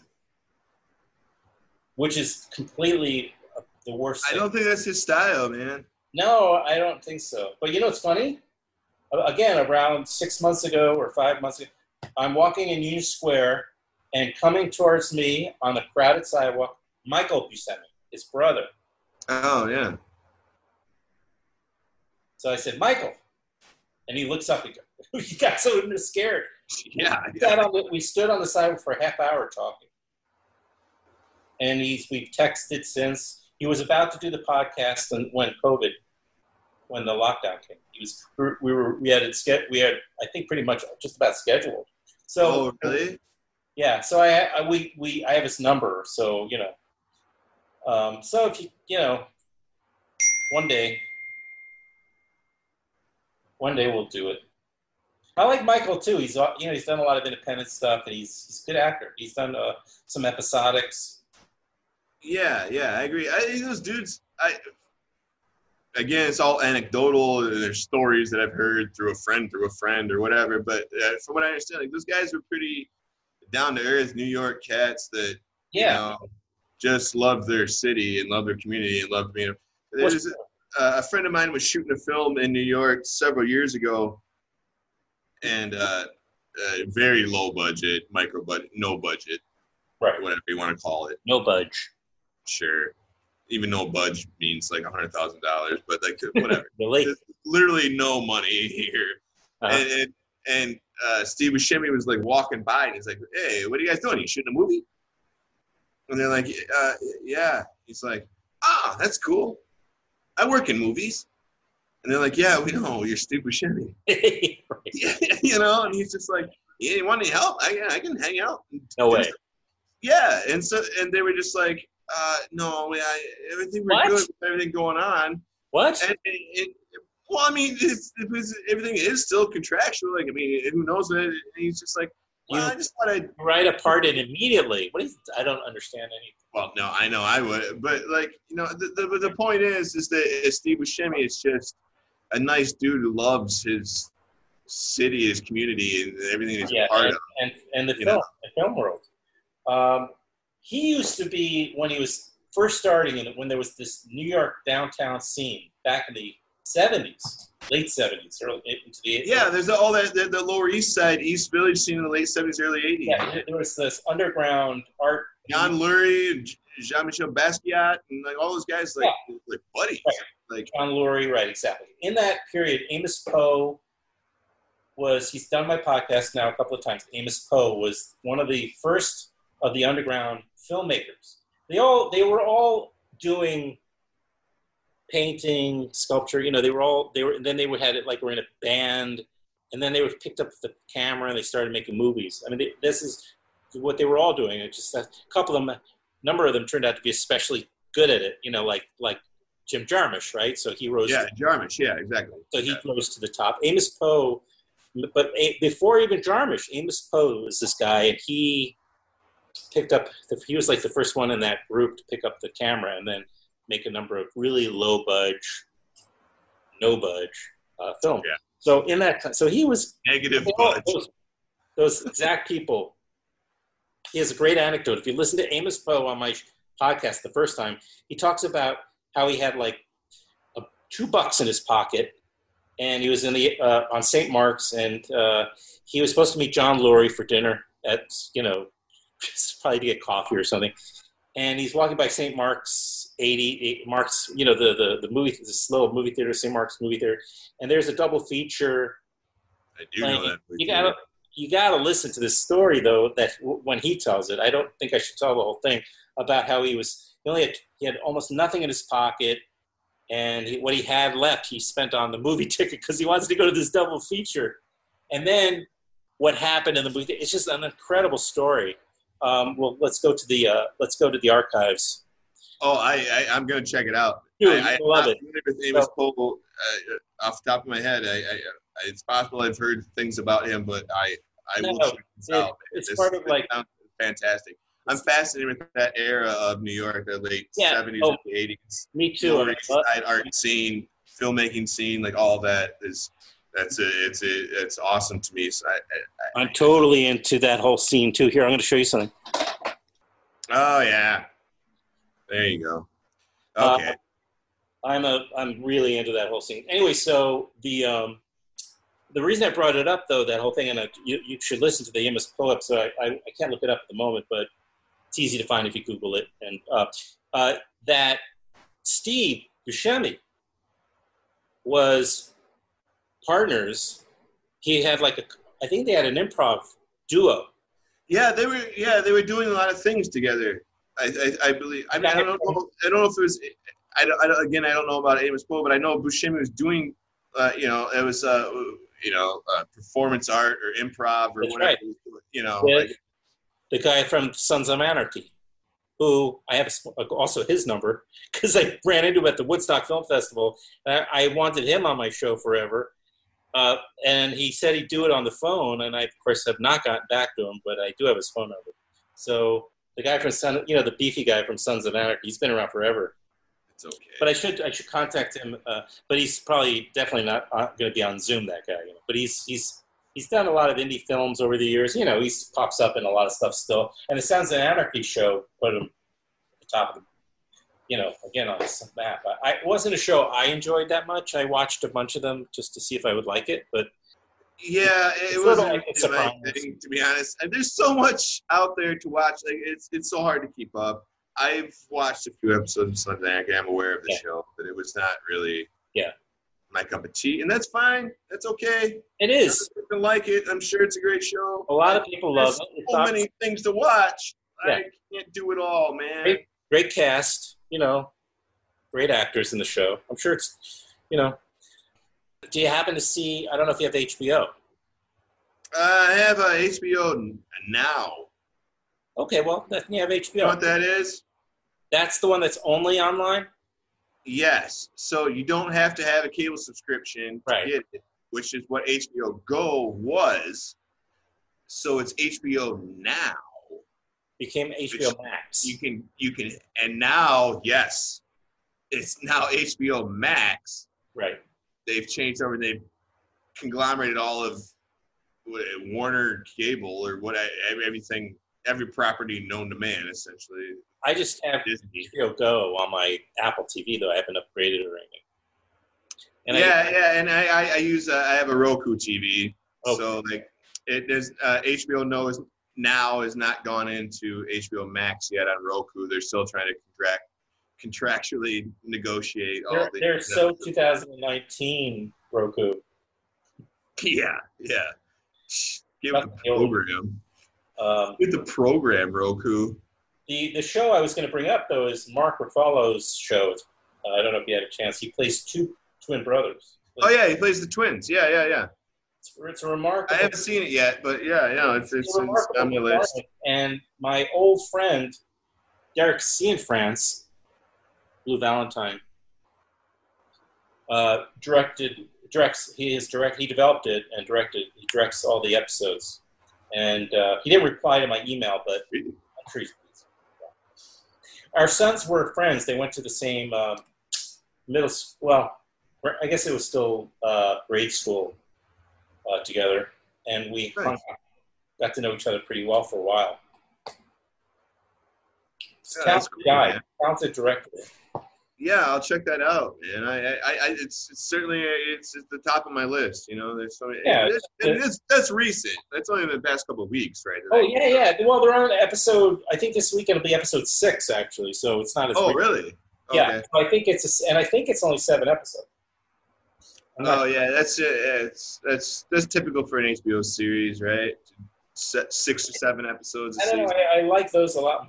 Speaker 4: which is completely uh, the worst.
Speaker 3: I
Speaker 4: thing.
Speaker 3: don't think that's his style, man.
Speaker 4: No, I don't think so. But you know, what's funny. Again, around six months ago or five months ago, I'm walking in Union Square, and coming towards me on the crowded sidewalk, Michael Buscemi, his brother.
Speaker 3: Oh yeah.
Speaker 4: So I said, Michael, and he looks up. He, he got so scared.
Speaker 3: Yeah.
Speaker 4: We, the, we stood on the sidewalk for a half hour talking, and he's we've texted since. He was about to do the podcast, and when COVID, when the lockdown came, he was we were we had it ske- we had I think pretty much just about scheduled. So
Speaker 3: Oh really?
Speaker 4: yeah, so I, I we we I have his number, so you know. Um, so if you you know, one day, one day we'll do it. I like Michael too. He's you know he's done a lot of independent stuff, and he's he's a good actor. He's done uh, some episodics.
Speaker 3: Yeah, yeah, I agree. I, those dudes, I again, it's all anecdotal. There's stories that I've heard through a friend, through a friend, or whatever. But uh, from what I understand, like those guys were pretty down to earth New York cats that
Speaker 4: Yeah,
Speaker 3: you know, just love their city and love their community and love being. There's a, a friend of mine was shooting a film in New York several years ago, and uh, uh, very low budget, micro budget, no budget,
Speaker 4: right.
Speaker 3: whatever you want to call it.
Speaker 4: No budge.
Speaker 3: Sure, even no budge means like a hundred thousand dollars, but like whatever.
Speaker 4: Really?
Speaker 3: Literally no money here,
Speaker 4: Uh-huh.
Speaker 3: and, and and uh, Steve Buscemi was like walking by, and he's like, "Hey, what are you guys doing? You shooting a movie?" And they're like, uh, "Yeah." He's like, "Ah, that's cool. I work in movies." And they're like, "Yeah, we know you're Steve Buscemi."
Speaker 4: Right.
Speaker 3: you know, and he's just like, "Yeah, you want any help? I, I can hang out."
Speaker 4: No way.
Speaker 3: Yeah, and so and they were just like, uh, "No, I, everything we're
Speaker 4: What?
Speaker 3: good with everything going on."
Speaker 4: What?
Speaker 3: And well, I mean, it's, it was, everything is still contractual. Like, I mean, who knows? It, and he's just like, well,
Speaker 4: You-
Speaker 3: I just thought I'd.
Speaker 4: Right apart it immediately. What is? I don't understand any.
Speaker 3: Well, no, I know I would, but like, you know, the the, the point is, is that Steve Buscemi is just a nice dude who loves his city, his community, and everything he's
Speaker 4: Yeah,
Speaker 3: part
Speaker 4: and,
Speaker 3: of.
Speaker 4: and and the film,
Speaker 3: know.
Speaker 4: the film world. Um, he used to be when he was first starting, and when there was this New York downtown scene back in the seventies, late seventies, early into the
Speaker 3: Yeah, there's all that the, the Lower East Side, East Village scene in the late '70s, early '80s.
Speaker 4: yeah. There was this underground art.
Speaker 3: John Lurie, Jean Michel Basquiat, and like all those guys, like like buddies. Like
Speaker 4: John Lurie, right? Exactly. In that period, Amos Poe was. He's done my podcast now a couple of times. Amos Poe was one of the first of the underground filmmakers. They all they were all doing painting, sculpture. You know, they were all they were. And then they had it like we're in a band, and then they would picked up the camera and they started making movies. I mean, they, this is what they were all doing. It just a couple of them, a number of them turned out to be especially good at it. You know, like like Jim Jarmusch, right? So he rose.
Speaker 3: yeah, Jarmusch. Yeah, exactly.
Speaker 4: So he
Speaker 3: Yeah.
Speaker 4: rose to the top. Amos Poe, but before even Jarmusch, Amos Poe was this guy, and he picked up. The, he was like the first one in that group to pick up the camera and then make a number of really low budge, no budge uh, film.
Speaker 3: Yeah.
Speaker 4: So in that, so he was
Speaker 3: Negative budge.
Speaker 4: those, those exact people. He has a great anecdote. If you listen to Amos Poe on my podcast the first time, he talks about how he had like a, two bucks in his pocket, and he was in the uh, on St. Mark's, and uh, he was supposed to meet John Lurie for dinner at you know probably to get coffee or something. And he's walking by St. Mark's 80, Mark's, you know, the, the, the movie, this little movie theater, St. Mark's movie theater. And there's a double feature
Speaker 3: I do know that.
Speaker 4: you gotta you gotta listen to this story though that w- when he tells it i don't think i should tell the whole thing about how he was he only had he had almost nothing in his pocket and he, what he had left he spent on the movie ticket because he wanted to go to this double feature and then what happened in the movie it's just an incredible story um, well let's go to the uh, let's go to the archives
Speaker 3: Oh, I, I I'm gonna check it out.
Speaker 4: Dude,
Speaker 3: I, I
Speaker 4: love it.
Speaker 3: Amos Poe, uh, off the top of my head, I, I, it's possible I've heard things about him, but I I will
Speaker 4: No,
Speaker 3: check this
Speaker 4: it-
Speaker 3: out.
Speaker 4: it's
Speaker 3: This-
Speaker 4: part of, like-
Speaker 3: fantastic. I'm fascinated with that era of New York, the late
Speaker 4: Yeah,
Speaker 3: 70s
Speaker 4: oh,
Speaker 3: and the 80s.
Speaker 4: me too
Speaker 3: Lower
Speaker 4: I
Speaker 3: East
Speaker 4: love-
Speaker 3: Side art scene, filmmaking scene, like all that is that's a, it's a, it's awesome to me. So I, I,
Speaker 4: i'm totally into that whole scene too here i'm going to show you something
Speaker 3: oh yeah, there you go.
Speaker 4: Uh,
Speaker 3: Okay,
Speaker 4: I'm a I'm really into that whole scene. Anyway, so the um, the reason I brought it up though, that whole thing, and I, you, you should listen to the Amos Poe episode. I, I, I can't look it up at the moment, but it's easy to find if you Google it. And uh, uh, that Steve Buscemi was partners. He had like a, I think they had an improv duo.
Speaker 3: Yeah, they were. Yeah, they were doing a lot of things together. I, I, I believe. I mean, I don't know. I don't know if it was. I, don't- I again, I don't know about Amos Poe, but I know Buscemi was doing. Uh, you know, it was. Uh, you know, uh, performance art or improv or
Speaker 4: That's
Speaker 3: whatever.
Speaker 4: right.
Speaker 3: You know,
Speaker 4: with
Speaker 3: like,
Speaker 4: the guy from Sons of Anarchy, who I have also his number because I ran into him at the Woodstock Film Festival. I, I wanted him on my show forever, uh, and he said he'd do it on the phone. And I, of course, have not gotten back to him, but I do have his phone number. So the guy from Son, you know, the beefy guy from Sons of Anarchy, he's been around forever.
Speaker 3: it's okay.
Speaker 4: But I should I should contact him. Uh, but he's probably definitely not uh, going to be on Zoom. That guy, you know. But he's he's he's done a lot of indie films over the years. You know, he pops up in a lot of stuff still. And the Sounds of Anarchy show put him at the top of the, you know, again on this map. I, I wasn't a show I enjoyed that much. I watched a bunch of them just to see if I would like it. But
Speaker 3: Yeah, it wasn't
Speaker 4: It's a
Speaker 3: thing, to be honest. And there's so much out there to watch. Like it's it's so hard to keep up. I've watched a few episodes of of I'm aware of the
Speaker 4: Yeah.
Speaker 3: show, but it was not really
Speaker 4: Yeah.
Speaker 3: My cup of tea, and that's fine. That's okay.
Speaker 4: It is.
Speaker 3: I like it. I'm sure it's a great show.
Speaker 4: A lot of people love
Speaker 3: There's
Speaker 4: it. It's
Speaker 3: so many things to watch.
Speaker 4: Yeah.
Speaker 3: I can't do it all, man.
Speaker 4: Great, great cast, you know, great actors in the show. I'm sure it's, you know. Do you happen to see? I don't know if you have HBO.
Speaker 3: Uh, I have a HBO now.
Speaker 4: Okay, well, you have
Speaker 3: You know
Speaker 4: HBO.
Speaker 3: what that is?
Speaker 4: That's the one that's only online.
Speaker 3: Yes. So you don't have to have a cable subscription to get it, which is what HBO Go was. So it's HBO now.
Speaker 4: Became HBO Max.
Speaker 3: You can you can and now yes, it's now HBO Max.
Speaker 4: Right.
Speaker 3: They've changed over. They've conglomerated all of Warner Cable or what everything, every property known to man, essentially.
Speaker 4: I just have
Speaker 3: Disney.
Speaker 4: HBO Go on my Apple TV though. I haven't upgraded or anything. And
Speaker 3: yeah,
Speaker 4: I,
Speaker 3: yeah, and I, I, I use uh, I have a Roku TV,
Speaker 4: Oh.
Speaker 3: so like it is uh, HBO no is now is not gone into HBO Max yet on Roku. They're still trying to contract contractually negotiate all
Speaker 4: they're,
Speaker 3: the.
Speaker 4: they're so 2019 Roku.
Speaker 3: Yeah, yeah. Give the program.
Speaker 4: Um,
Speaker 3: Give the program Roku.
Speaker 4: the the show I was going to bring up though is Mark Ruffalo's show. Uh, I don't know if you had a chance. He plays two twin brothers.
Speaker 3: Oh yeah, he plays the twins. Yeah, yeah, yeah.
Speaker 4: It's, it's a remarkable.
Speaker 3: I haven't seen it yet, but yeah, yeah, it's it's,
Speaker 4: it's
Speaker 3: it's on my list.
Speaker 4: And my old friend Derek Cianfrance, Blue Valentine, uh, directed directs. He is direct. He developed it and directed. He directs all the episodes. And uh, he didn't reply to my email, but I'm sure he's pleased. Our sons were friends. They went to the same um, middle. school. Well, I guess it was still uh, grade school uh, together, and we
Speaker 3: Nice.
Speaker 4: got to know each other pretty well for a while.
Speaker 3: Yeah,
Speaker 4: talented
Speaker 3: cool,
Speaker 4: guy,
Speaker 3: man.
Speaker 4: talented director.
Speaker 3: Yeah, I'll check that out, man. I, I, I it's, it's certainly it's at the top of my list. You know, there's so many.
Speaker 4: Yeah,
Speaker 3: it is, it is, that's recent. That's only in the past couple of weeks, right?
Speaker 4: Oh yeah, yeah. Well, they're on episode. I think this week it'll be episode six, actually. So it's not as.
Speaker 3: Oh,
Speaker 4: big.
Speaker 3: really?
Speaker 4: Yeah. So I think it's, a and I think it's only seven episodes.
Speaker 3: Oh yeah, that's it. It's that's that's typical for an HBO series, right? Six or seven episodes a
Speaker 4: I don't know. I, I like those a lot.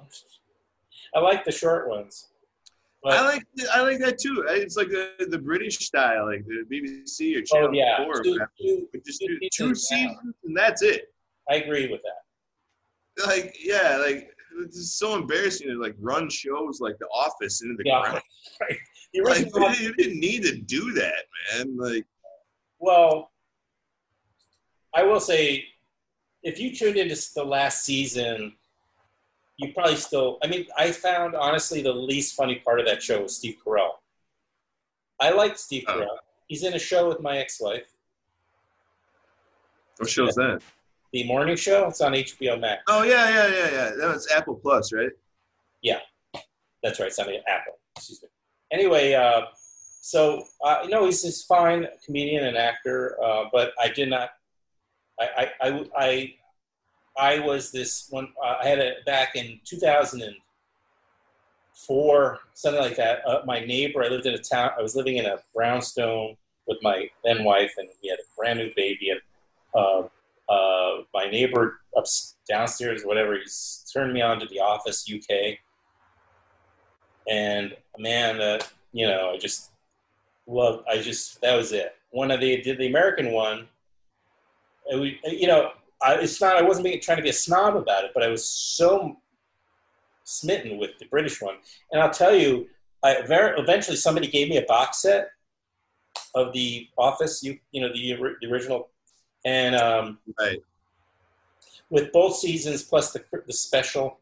Speaker 4: I like the short ones. But,
Speaker 3: I like I like that too. It's like the, the British style, like the BBC or oh, Channel
Speaker 4: oh yeah,
Speaker 3: Four. or
Speaker 4: two, two,
Speaker 3: just
Speaker 4: two seasons,
Speaker 3: two seasons and that's it.
Speaker 4: I agree with that.
Speaker 3: Like yeah, like it's so embarrassing to like run shows like The Office into the
Speaker 4: Yeah,
Speaker 3: ground.
Speaker 4: right. The
Speaker 3: Like you didn't need to do that, man. Like
Speaker 4: well, I will say, if you tuned into the last season, you probably still. I mean, I found honestly the least funny part of that show was Steve Carell. I like Steve
Speaker 3: Oh.
Speaker 4: Carell. He's in a show with my ex-wife,
Speaker 3: what show is that?
Speaker 4: The Morning Show. It's on HBO Max.
Speaker 3: Oh yeah, yeah, yeah, yeah. That was Apple Plus, right?
Speaker 4: Yeah, that's right. It's on Apple. Excuse me. Anyway, uh, so uh, you know he's this fine comedian and actor, uh, but I did not. I I I I, I was this one. Uh, I had it back in 2004, something like that. Uh, my neighbor. I lived in a town. I was living in a brownstone with my then wife, and we had a brand new baby. And uh, uh, my neighbor up downstairs, whatever, he's turned me on to The Office UK and man, uh, you know, I just love. I just that was it. One of the did the American one. We, you know, I, it's not. I wasn't being, trying to be a snob about it, but I was so smitten with the British one. And I'll tell you, I very, eventually somebody gave me a box set of the Office. You you know the, the original, and um,
Speaker 3: Right.
Speaker 4: with both seasons plus the the special.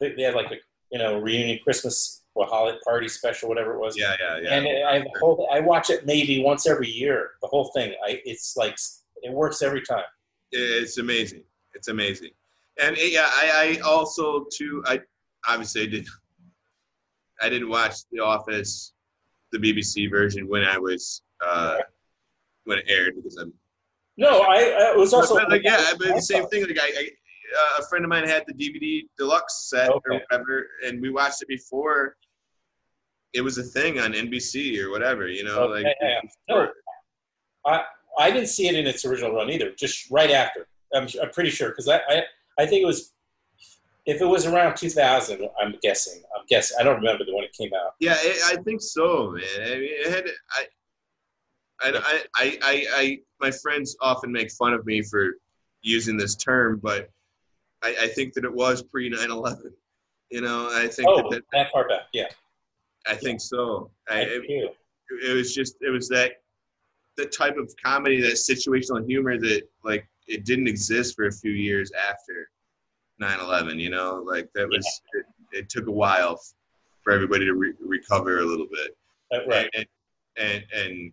Speaker 4: They, they had like a you know reunion Christmas or holiday party special, whatever it was.
Speaker 3: Yeah, yeah, yeah.
Speaker 4: And I whole I watch it maybe once every year. The whole thing. I it's like it works every time.
Speaker 3: It's amazing. It's amazing. And yeah, I, I also too. I obviously did. I didn't watch The Office, the BBC version when I was uh, when it aired because I'm.
Speaker 4: No, I, I was also
Speaker 3: but, like yeah, but the same thing. Like I, I uh, a friend of mine had the DVD deluxe set or whatever, and we watched it before. it was a thing on NBC or whatever. You know,
Speaker 4: Okay,
Speaker 3: like
Speaker 4: yeah. No, I I didn't see it in its original run either. Just right after. I'm, I'm pretty sure because I, I I think it was if it was around 2000. I'm guessing. I'm guessing. I don't remember the when it came out.
Speaker 3: Yeah, I I think so, man. I mean, it had I. I, I, I, I, I, my friends often make fun of me for using this term, but I, I think that it was pre 9 11. You know, I think
Speaker 4: Oh,
Speaker 3: that, that,
Speaker 4: that far back. Yeah.
Speaker 3: I think so. I,
Speaker 4: I
Speaker 3: it, it was just, it was that, the type of comedy, that situational humor that, like, it didn't exist for a few years after 9 11, you know? Like, that was, it, it took a while for everybody to re- recover a little bit.
Speaker 4: Uh, Right.
Speaker 3: And, and and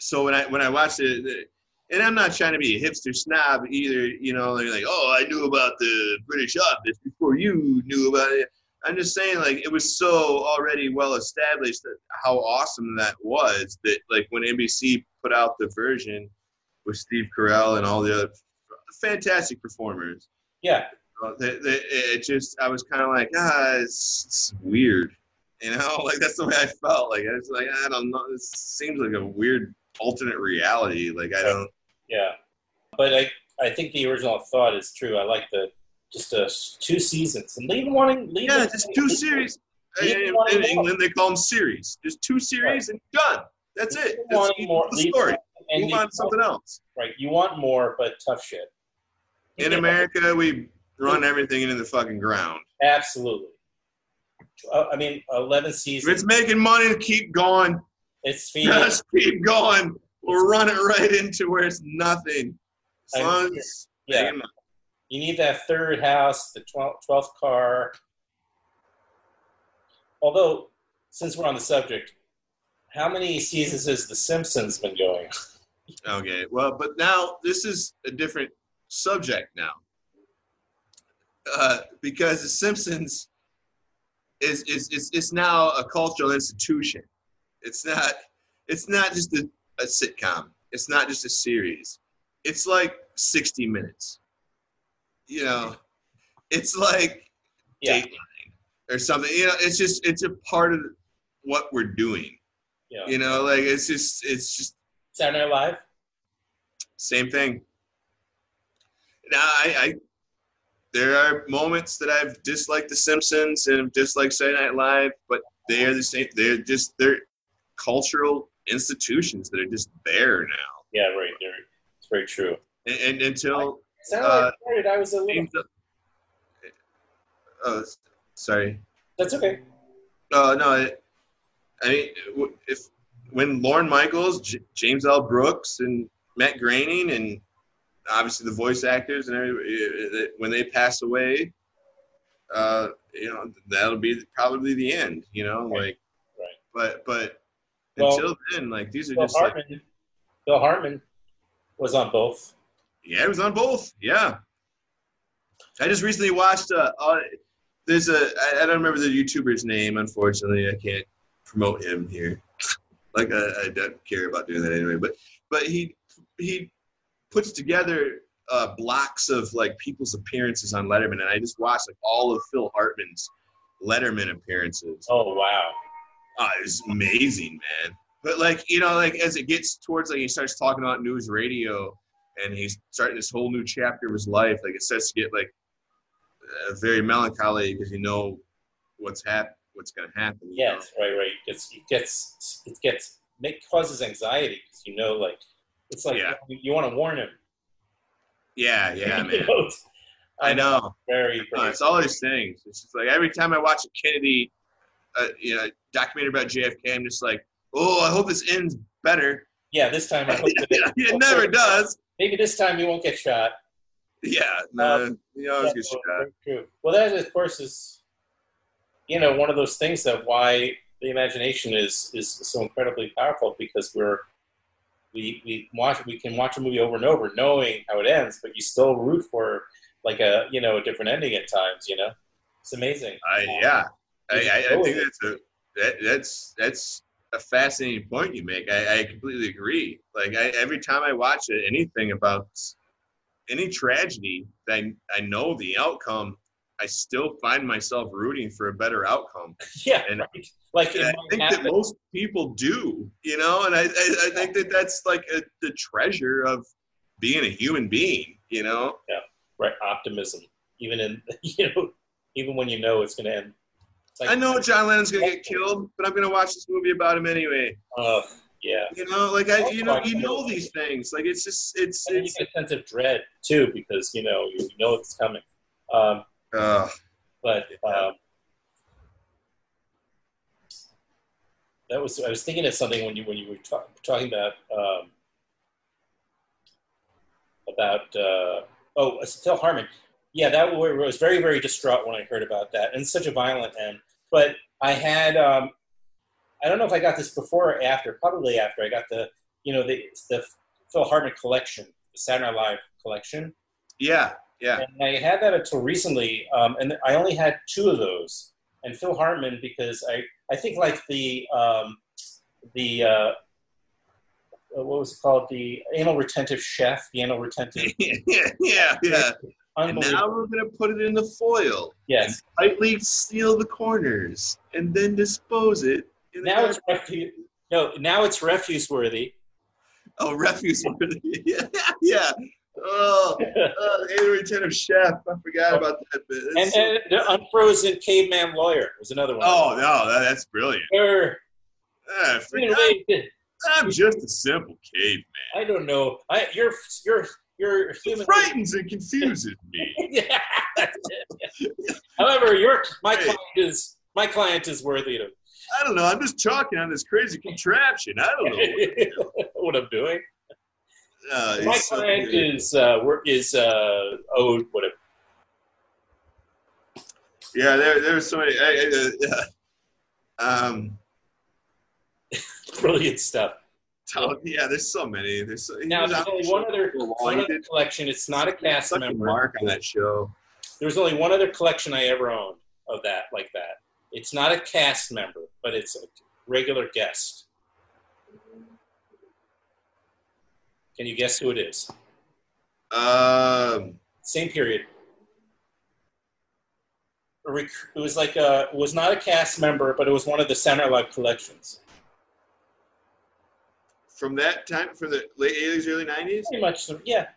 Speaker 3: so when I when I watched it, the- and I'm not trying to be a hipster snob either. You know, they're like, oh, I knew about the British office before you knew about it. I'm just saying, like, it was so already well established that how awesome that was. That like when NBC put out the version with Steve Carell and all the other fantastic performers,
Speaker 4: Yeah.
Speaker 3: uh, it just I was kind of like ah it's, it's weird you know like that's the way I felt like I was like I don't know this seems like a weird alternate reality like I don't
Speaker 4: Yeah. But I I think the original thought is true. I like the just uh, two seasons and leave wanting leave
Speaker 3: yeah just two series in, in. England they call them series just two series and done that's
Speaker 4: Leave
Speaker 3: it that's
Speaker 4: more-
Speaker 3: the story
Speaker 4: and
Speaker 3: move
Speaker 4: you-
Speaker 3: on to something else
Speaker 4: Right. You want more, but tough shit.
Speaker 3: in America we run everything into the fucking ground
Speaker 4: Absolutely. Uh, I mean, eleven
Speaker 3: if
Speaker 4: seasons.
Speaker 3: it's making money to keep going
Speaker 4: It's feeding.
Speaker 3: Just keep going. We'll run it right into where it's nothing. As long as
Speaker 4: Yeah. You need that third house, the 12th, 12th car. Although, since we're on the subject, how many seasons has The Simpsons been going?
Speaker 3: Okay. Well, but now this is a different subject now. Uh, because The Simpsons is is is it's now a cultural institution. It's not it's not just a, a sitcom. It's not just a series. It's like 60 minutes. You know, it's like
Speaker 4: Yeah.
Speaker 3: Dateline or something. You know, it's just it's a part of what we're doing.
Speaker 4: Yeah.
Speaker 3: You know, like it's just it's just
Speaker 4: Saturday Night Live?
Speaker 3: same thing. Now I, I there are moments that I've disliked The Simpsons and disliked Saturday Night Live, but they are the same. They're just they're cultural institutions that are just there now.
Speaker 4: Yeah, right. There. It's very true.
Speaker 3: And, and until Uh,
Speaker 4: I was a little.
Speaker 3: oh, sorry.
Speaker 4: That's okay.
Speaker 3: Uh, no, I, I mean, if when Lorne Michaels, J- James L. Brooks, and Matt Groening, and obviously the voice actors and everybody, when they pass away, uh, you know, that'll be probably the end. You know,
Speaker 4: Right.
Speaker 3: like,
Speaker 4: Right.
Speaker 3: but but
Speaker 4: Well-
Speaker 3: until then, like these are
Speaker 4: Bill
Speaker 3: just like,
Speaker 4: Phil Hartman was on both.
Speaker 3: Yeah, it was on both. Yeah, I just recently watched. Uh, uh there's a I, I don't remember the YouTuber's name. Unfortunately, I can't promote him here. like I, I don't care about doing that anyway. But but he he puts together uh, blocks of like people's appearances on Letterman, and I just watched like all of Phil Hartman's Letterman appearances.
Speaker 4: Oh wow.
Speaker 3: Oh, it was amazing, man. But like you know, like as it gets towards like he starts talking about news radio, and he's starting this whole new chapter of his life. Like it starts to get like uh, very melancholy because you know what's hap- what's going to happen. you know?
Speaker 4: Yes, right, right. It's, it gets it gets it causes anxiety because you know, like it's like
Speaker 3: Yeah.
Speaker 4: you, you want to warn him.
Speaker 3: Yeah, yeah, man. I know.
Speaker 4: very,
Speaker 3: No,
Speaker 4: very
Speaker 3: it's all these things. It's just like every time I watch a Kennedy, uh, you know, documentary about JFK, I'm just like, oh, I hope this ends better.
Speaker 4: Yeah. This time I hope that it,
Speaker 3: it never does.
Speaker 4: Maybe this time you won't get shot.
Speaker 3: Yeah, no,
Speaker 4: Um,
Speaker 3: you always get shot.
Speaker 4: true. Well, that of course is, you know, one of those things that why the imagination is is so incredibly powerful because we're we we watch we can watch a movie over and over knowing how it ends, but you still root for like a you know a different ending at times. You know, it's amazing.
Speaker 3: I,
Speaker 4: Um,
Speaker 3: yeah, I, I, I think that's a that, that's that's a fascinating point you make. I, I completely agree. Like I, every time I watch it, anything about any tragedy that I, I know the outcome, I still find myself rooting for a better outcome.
Speaker 4: Yeah,
Speaker 3: And-
Speaker 4: right. Like
Speaker 3: And I think that most people do, you know, and I, I, I think that that's like a, the treasure of being a human being, you know.
Speaker 4: Yeah, right optimism, even in you know, even when you know it's going to end. It's like,
Speaker 3: I know John Lennon's gonna get killed, but I'm gonna watch this movie about him anyway.
Speaker 4: Uh, yeah,
Speaker 3: You know, like I, you know, you know these things. Like it's just, it's,
Speaker 4: and then you get a sense of dread too because you know you know it's coming. Um,
Speaker 3: Uh,
Speaker 4: but um, that was I was thinking of something when you when you were ta- talking about um, about uh, oh it's Phil Hartman. Yeah, that was very very distraught when I heard about that, and such a violent end. But I had um, I don't know if I got this before or after. Probably after I got the you know the the Phil Hartman collection, the Saturday Night Live collection.
Speaker 3: yeah, yeah.
Speaker 4: And I had that until recently, um, and I only had two of those. And Phil Hartman, because I, I think like the um, the uh, what was it called? The anal retentive chef, the anal retentive.
Speaker 3: yeah, yeah, yeah. And now we're gonna put it in the foil.
Speaker 4: yes.
Speaker 3: Tightly seal the corners and then dispose it. In
Speaker 4: Now it's refuse. No, now it's refuse worthy.
Speaker 3: oh refuse worthy. yeah, yeah. Oh, uh, anal retentive chef. I forgot about that bit.
Speaker 4: and
Speaker 3: so-
Speaker 4: then the unfrozen caveman lawyer was another one.
Speaker 3: oh no, that, that's brilliant. Ah,
Speaker 4: I
Speaker 3: forget-
Speaker 4: mean, wait,
Speaker 3: I'm just a simple caveman.
Speaker 4: I don't know. I, you're you're human.
Speaker 3: It frightens and confuses me.
Speaker 4: yeah. However, your my
Speaker 3: Hey.
Speaker 4: client is my client is worthy of
Speaker 3: I don't know. I'm just chalking on this crazy contraption. I don't know.
Speaker 4: what I'm doing.
Speaker 3: Uh,
Speaker 4: My
Speaker 3: so
Speaker 4: client is uh, is uh, owed whatever.
Speaker 3: Yeah, there, there's so many. I, I, uh, um,
Speaker 4: Brilliant stuff.
Speaker 3: Tell- yeah, there's so many. There's so,
Speaker 4: Now there's only one other
Speaker 3: a
Speaker 4: one other collection. It's not a cast
Speaker 3: such a
Speaker 4: member.
Speaker 3: mark on that show.
Speaker 4: There was only one other collection I ever owned of that like that. It's not a cast member, but it's a regular guest. Can you guess who it is?
Speaker 3: Um,
Speaker 4: Same period. A It was like a, it was not a cast member, but it was one of the Center Live collections.
Speaker 3: From that time, from the late '80s, early '90s.
Speaker 4: Pretty much, so- yeah.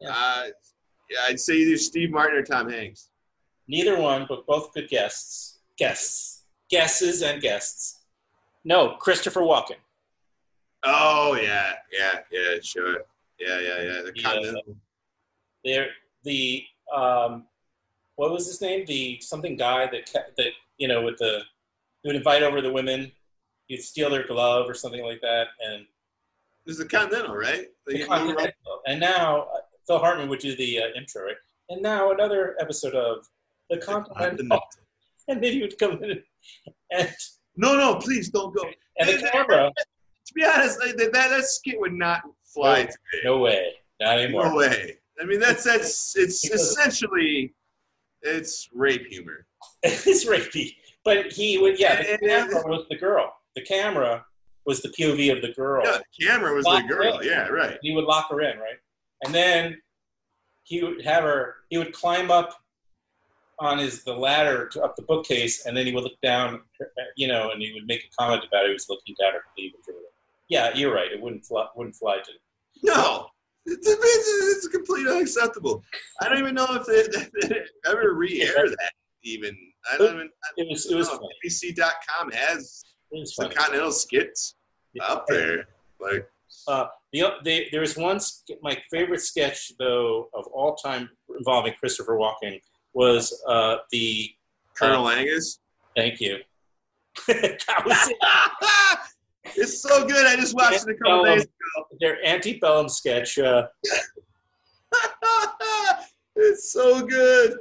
Speaker 4: Yeah.
Speaker 3: Uh, yeah, I'd say either Steve Martin or Tom Hanks.
Speaker 4: Neither one, but both good guests. Guests. Guesses and guests. No, Christopher Walken.
Speaker 3: Oh yeah, yeah, yeah, sure. Yeah, yeah, yeah. The
Speaker 4: Yeah.
Speaker 3: Continental.
Speaker 4: There, the um, what was his name? The something guy that that you know with the he would invite over the women. He'd steal their glove or something like that, and
Speaker 3: This is the Continental, right?
Speaker 4: the Continental. And now Phil Hartman would do the uh, intro, right? And now another episode of the Continental,
Speaker 3: Continental.
Speaker 4: and then he would come in and
Speaker 3: No, no, please don't go.
Speaker 4: and the camera.
Speaker 3: To be honest, like, that, that that skit would not fly today.
Speaker 4: No way, not anymore.
Speaker 3: No way. I mean, that's that's it's essentially it's rape humor.
Speaker 4: it's rapey. But he would, yeah, the
Speaker 3: And- and-
Speaker 4: camera was the girl. The camera was the POV of the girl.
Speaker 3: Yeah, the camera was the girl. Yeah, right.
Speaker 4: He would lock her in, right? And then he would have her, he would climb up on his the ladder to up the bookcase, and then he would look down, you know, and he would make a comment about it. He was looking down at the. Yeah, you're right. It wouldn't fly, wouldn't fly to.
Speaker 3: No, it's, it's, it's completely unacceptable. I don't even know if they, they ever re-air that. Even I don't even. I
Speaker 4: It was it was
Speaker 3: don't know. NBC.com has
Speaker 4: It was
Speaker 3: some
Speaker 4: funny.
Speaker 3: Continental skits up there. Like
Speaker 4: Uh, the, the there was one my favorite sketch though of all time involving Christopher Walken was uh, the
Speaker 3: Colonel Angus.
Speaker 4: thank you. that was it.
Speaker 3: it's so good. I just watched it a couple days ago.
Speaker 4: their antebellum sketch. Uh,
Speaker 3: it's so good.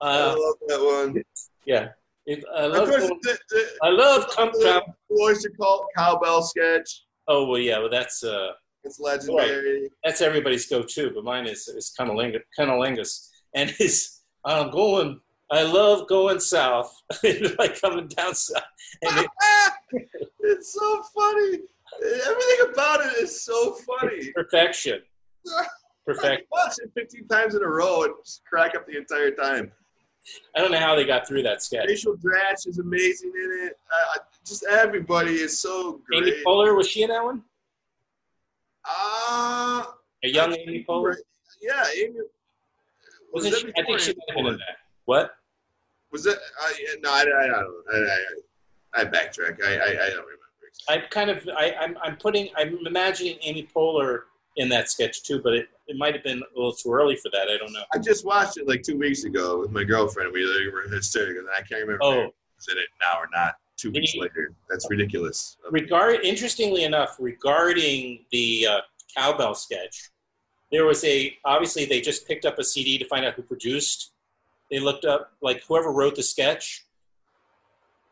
Speaker 3: I
Speaker 4: uh,
Speaker 3: love that one.
Speaker 4: yeah, it, I
Speaker 3: Of
Speaker 4: love.
Speaker 3: course, the, the,
Speaker 4: I love
Speaker 3: the Oyster Cult cowbell sketch.
Speaker 4: Oh well, yeah, well that's uh,
Speaker 3: It's legendary.
Speaker 4: that's everybody's go-to, but mine is is Cunnilingus, and his I'm going. I love going south, like coming down south, it,
Speaker 3: it's so funny. Everything about it is so funny.
Speaker 4: perfection, perfect.
Speaker 3: watch it 15 times in a row and just crack up the entire time.
Speaker 4: I don't know how they got through that sketch.
Speaker 3: Rachel Dratch is amazing in it. Uh, just everybody is so great.
Speaker 4: Amy Poehler was she in that one?
Speaker 3: Uh,
Speaker 4: A young
Speaker 3: I
Speaker 4: Amy Poehler.
Speaker 3: right- Yeah, Amy. Was
Speaker 4: Wasn't she? I think she might have been in that. What?
Speaker 3: Was that? I no, I, I, I don't. I, I, I backtrack. I, I, I don't remember.
Speaker 4: I'm kind of I, I'm I'm putting I'm imagining Amy Poehler in that sketch too, but it, it might have been a little too early for that. I don't know.
Speaker 3: I just watched it like two weeks ago with my girlfriend. We like, were hysterical, and I can't remember
Speaker 4: Oh.
Speaker 3: if in it now or not. Two weeks
Speaker 4: he-
Speaker 3: later, that's ridiculous.
Speaker 4: Regard interestingly enough, regarding the uh, cowbell sketch, there was a obviously they just picked up a CD to find out who produced. They looked up like whoever wrote the sketch.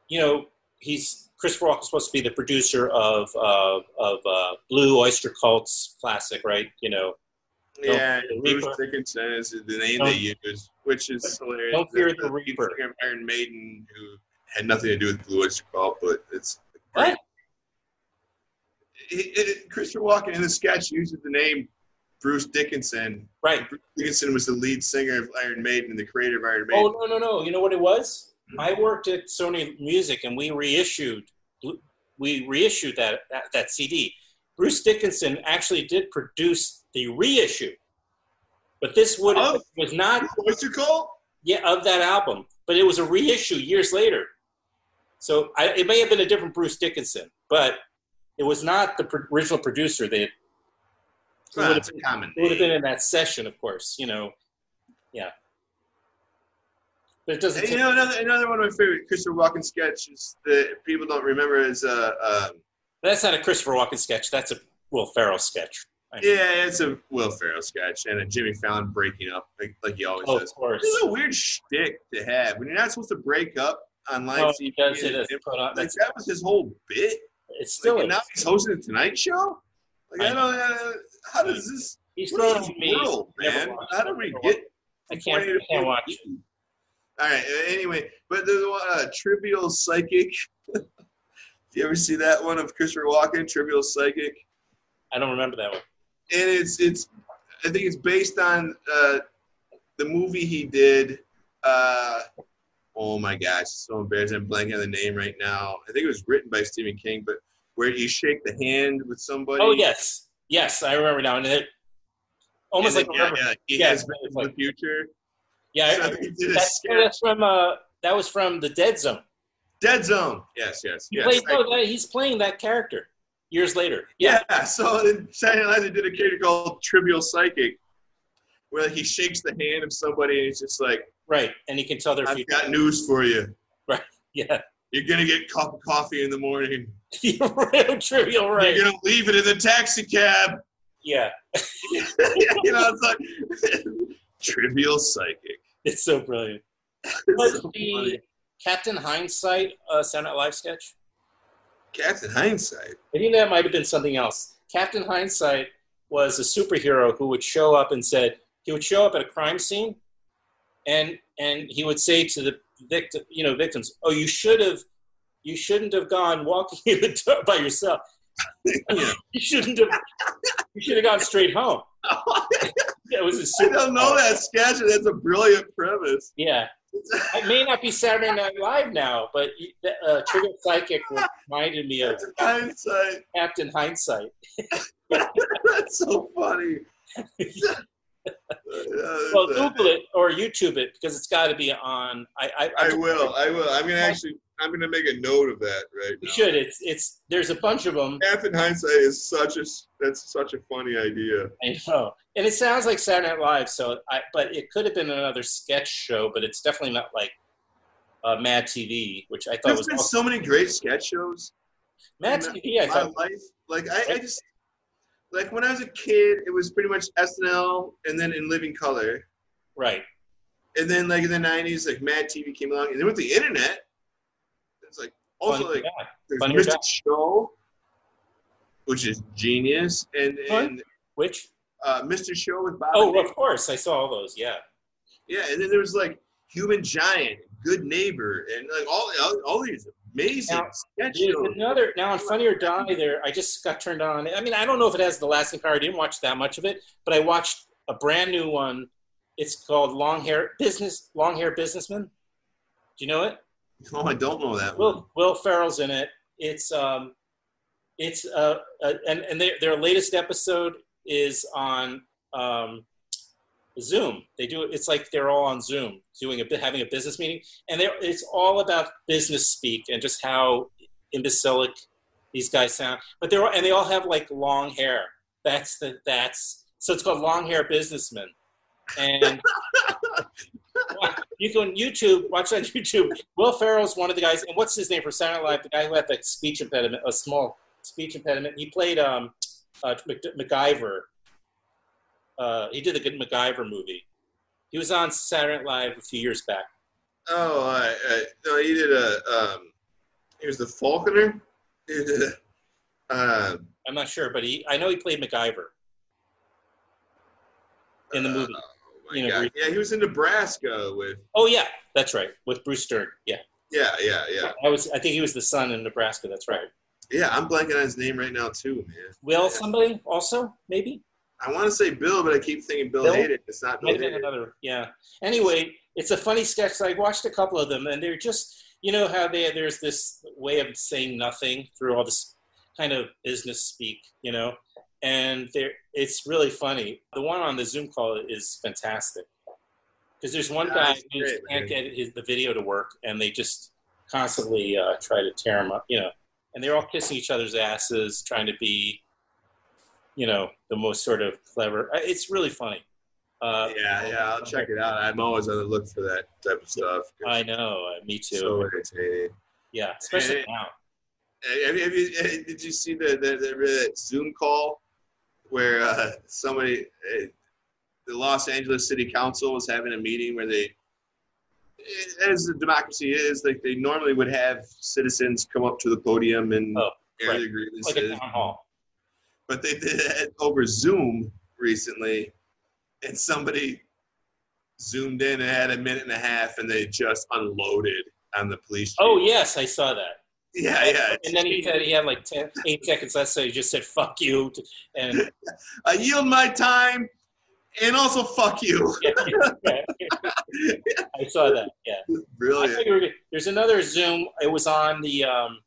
Speaker 4: You know, he's Christopher is supposed to be the producer of uh, of uh, Blue Oyster Cult's classic, right? You know,
Speaker 3: Yeah,
Speaker 4: the
Speaker 3: Bruce. Dickinson is the name
Speaker 4: Don't-
Speaker 3: they use, which is hilarious.
Speaker 4: Don't fear
Speaker 3: That's
Speaker 4: the Reaper.
Speaker 3: Iron Maiden, who had nothing to do with Blue Oyster Cult, but it's
Speaker 4: What?
Speaker 3: It, it, Christopher Walken in the sketch uses the name Bruce Dickinson.
Speaker 4: right?
Speaker 3: Bruce Dickinson was the lead singer of Iron Maiden and the creator of Iron Maiden.
Speaker 4: Oh no no no! You know what it was?
Speaker 3: Hmm.
Speaker 4: I worked at Sony Music, and we reissued we reissued that that, that CD. Bruce Dickinson actually did produce the reissue, but this would
Speaker 3: Of?
Speaker 4: was not
Speaker 3: Oyster Cult?
Speaker 4: yeah of that album, but it was a reissue years later. So I, it may have been a different Bruce Dickinson, but it was not the pro- original producer. They
Speaker 3: Well,
Speaker 4: would
Speaker 3: it's a common
Speaker 4: it would have been in that session, of course. You know, yeah. But it doesn't.
Speaker 3: And, you know, another, another one of my favorite Christopher Walken sketches that people don't remember is uh, uh,
Speaker 4: That's not a Christopher Walken sketch. That's a Will Ferrell sketch. I mean,
Speaker 3: yeah, it's a Will Ferrell sketch and a Jimmy Fallon breaking up like, like he always
Speaker 4: Oh, of course.
Speaker 3: This is a weird shtick to have when you're not supposed to break up on live
Speaker 4: Oh,
Speaker 3: TV.
Speaker 4: does it on.
Speaker 3: like
Speaker 4: That's,
Speaker 3: that was his whole bit.
Speaker 4: it's still.
Speaker 3: Like, and now he's hosting the Tonight Show. Like I
Speaker 4: I
Speaker 3: don't. Uh, how does this?
Speaker 4: he's throwing
Speaker 3: is
Speaker 4: me.
Speaker 3: world, man? How do we get?
Speaker 4: I can't. I can't watch. It.
Speaker 3: All right. Anyway, but there's one uh, Trivial Psychic. Do you ever see that one of Christopher Walken, Trivial Psychic?
Speaker 4: I don't remember that one.
Speaker 3: and it's it's I think it's based on uh, the movie he did. Uh, oh my gosh, it's so embarrassing! I'm blanking on the name right now. I think it was written by Stephen King, but where you shake the hand with somebody.
Speaker 4: Oh yes, yes, I remember now. And it almost
Speaker 3: and
Speaker 4: like remember.
Speaker 3: yeah, yeah, he
Speaker 4: Yeah,
Speaker 3: has
Speaker 4: it's
Speaker 3: been in
Speaker 4: like-
Speaker 3: the future.
Speaker 4: Yeah,
Speaker 3: So
Speaker 4: I,
Speaker 3: he a
Speaker 4: that's, that's from. Uh, that was from the Dead Zone.
Speaker 3: Dead Zone. Yes, yes,
Speaker 4: He
Speaker 3: yes.
Speaker 4: played,
Speaker 3: I-
Speaker 4: no, that, he's playing that character years later. Yeah,
Speaker 3: yeah. So Saturday Night Live, they did a character called Trivial Psychic, where he shakes the hand of somebody and he's just like,
Speaker 4: right. And he can tell their
Speaker 3: "I've
Speaker 4: future.
Speaker 3: got news for you. Right.
Speaker 4: Yeah,
Speaker 3: You're gonna get cup of coffee in the morning."
Speaker 4: real trivial, right?
Speaker 3: You're gonna leave it in the taxi cab.
Speaker 4: Yeah,
Speaker 3: you know, it's like trivial psychic.
Speaker 4: It's so brilliant. Was
Speaker 3: so
Speaker 4: the
Speaker 3: funny.
Speaker 4: Captain Hindsight uh, Saturday Night Live sketch?
Speaker 3: Captain Hindsight.
Speaker 4: I think that might have been something else. Captain Hindsight was a superhero who would show up and said he would show up at a crime scene, and and he would say to the victim, you know, victims, "Oh, you should have, you shouldn't have gone walking in the dark by yourself. You shouldn't have. You should have gone straight home." It was a
Speaker 3: I
Speaker 4: super.
Speaker 3: don't know that sketch, that's a brilliant premise.
Speaker 4: Yeah, it may not be Saturday Night Live now, but uh, Trigger Psychic reminded me of
Speaker 3: Captain Hindsight.
Speaker 4: Captain Hindsight.
Speaker 3: That's so funny.
Speaker 4: Well, Google it or YouTube it because it's got to be on. I, I,
Speaker 3: I will. I will. I'm gonna actually. I'm gonna make a note of that right now.
Speaker 4: You should. It's it's. There's a bunch of them.
Speaker 3: Captain Hindsight is such a. That's such a funny idea.
Speaker 4: I know, and it sounds like Saturday Night Live. So, I but it could have been another sketch show, but it's definitely not like uh, Mad TV, which I thought
Speaker 3: There's
Speaker 4: was
Speaker 3: been so many great sketch shows.
Speaker 4: Mad
Speaker 3: in
Speaker 4: TV. I
Speaker 3: my
Speaker 4: thought
Speaker 3: life. Like I, I just like when I was a kid, it was pretty much SNL and then in Living Color,
Speaker 4: right.
Speaker 3: and then like in the '90s, like Mad TV came along, and then with the internet, it's like also like
Speaker 4: guy.
Speaker 3: there's
Speaker 4: Funny
Speaker 3: Mr. Show, which is genius, and and
Speaker 4: Which?
Speaker 3: uh, Mr. Show with Bob.
Speaker 4: Oh, of course, I saw all those. Yeah.
Speaker 3: yeah, and then there was like Human Giant, Good Neighbor, and like all all, all these amazing
Speaker 4: Now,
Speaker 3: sketch shows.
Speaker 4: another now on Funny or Die. There, I just got turned on. I mean, I don't know if it has the lasting power. I didn't watch that much of it, but I watched a brand new one It's called Long Hair Business. Long Hair Businessman. Do you know it?
Speaker 3: Oh, I don't know that one.
Speaker 4: Will Will Ferrell's in it. It's um, it's uh, uh and and their their latest episode is on um, Zoom. They do. It's like they're all on Zoom doing a having a business meeting, and they it's all about business speak and just how imbecilic these guys sound. But they're all, and they all have like long hair. That's the that's so it's called Long Hair Businessman, and you can YouTube watch on YouTube. Will Ferrell's one of the guys, and what's his name for Saturday Night Live? The guy who had the speech impediment, a small speech impediment. He played um, uh, MacGyver. Uh, he did the good MacGyver movie. He was on Saturday Night Live a few years back.
Speaker 3: Oh, I, I, no, he did a. Um, he was the Falconer. He did a, uh,
Speaker 4: I'm not sure, but he I know he played MacGyver in the movie.
Speaker 3: Oh my
Speaker 4: You know,
Speaker 3: yeah, he was in Nebraska with.
Speaker 4: Oh yeah, that's right, with Bruce Dern. Yeah,
Speaker 3: Yeah, yeah, yeah,
Speaker 4: I was. I think he was the son in Nebraska. That's right.
Speaker 3: yeah. I'm blanking on his name right now too, man.
Speaker 4: Will somebody also maybe?
Speaker 3: I want to say Bill, but I keep thinking Bill,
Speaker 4: Bill?
Speaker 3: Hayden. It's not Bill Hayden.
Speaker 4: another. Yeah. Anyway, it's a funny sketch. I watched a couple of them, and they're just you know how they there's this way of saying nothing through all this kind of business speak, you know, and there it's really funny. The one on the Zoom call is fantastic because there's one
Speaker 3: Yeah,
Speaker 4: guy who
Speaker 3: great,
Speaker 4: can't
Speaker 3: man.
Speaker 4: get his, the video to work, and they just constantly uh, try to tear him up, you know, and they're all kissing each other's asses, trying to be, you know, the most sort of clever. uh, It's really funny. Uh,
Speaker 3: Yeah, yeah. I'll check it out. I'm always on the look for that type of stuff.
Speaker 4: I know, uh, me too.
Speaker 3: So entertaining.
Speaker 4: yeah, especially
Speaker 3: Hey.
Speaker 4: now.
Speaker 3: Have you, have you, did you see the, the, the Zoom call where uh, somebody, uh, the Los Angeles City Council was having a meeting where they, eh, as the democracy is, like they normally would have citizens come up to the podium and
Speaker 4: Oh,
Speaker 3: air
Speaker 4: right.
Speaker 3: their
Speaker 4: Like a town hall.
Speaker 3: but they did it over Zoom recently, and somebody zoomed in and had a minute and a half, and they just unloaded on the police. chief.
Speaker 4: Oh yes, I saw that.
Speaker 3: Yeah, yeah.
Speaker 4: And then he said he had like 10, eight seconds left, so he just said "fuck you," and
Speaker 3: I yield my time, and also fuck you.
Speaker 4: yeah, I saw that. Yeah, I
Speaker 3: Brilliant.
Speaker 4: there's another Zoom. It was on the. Um,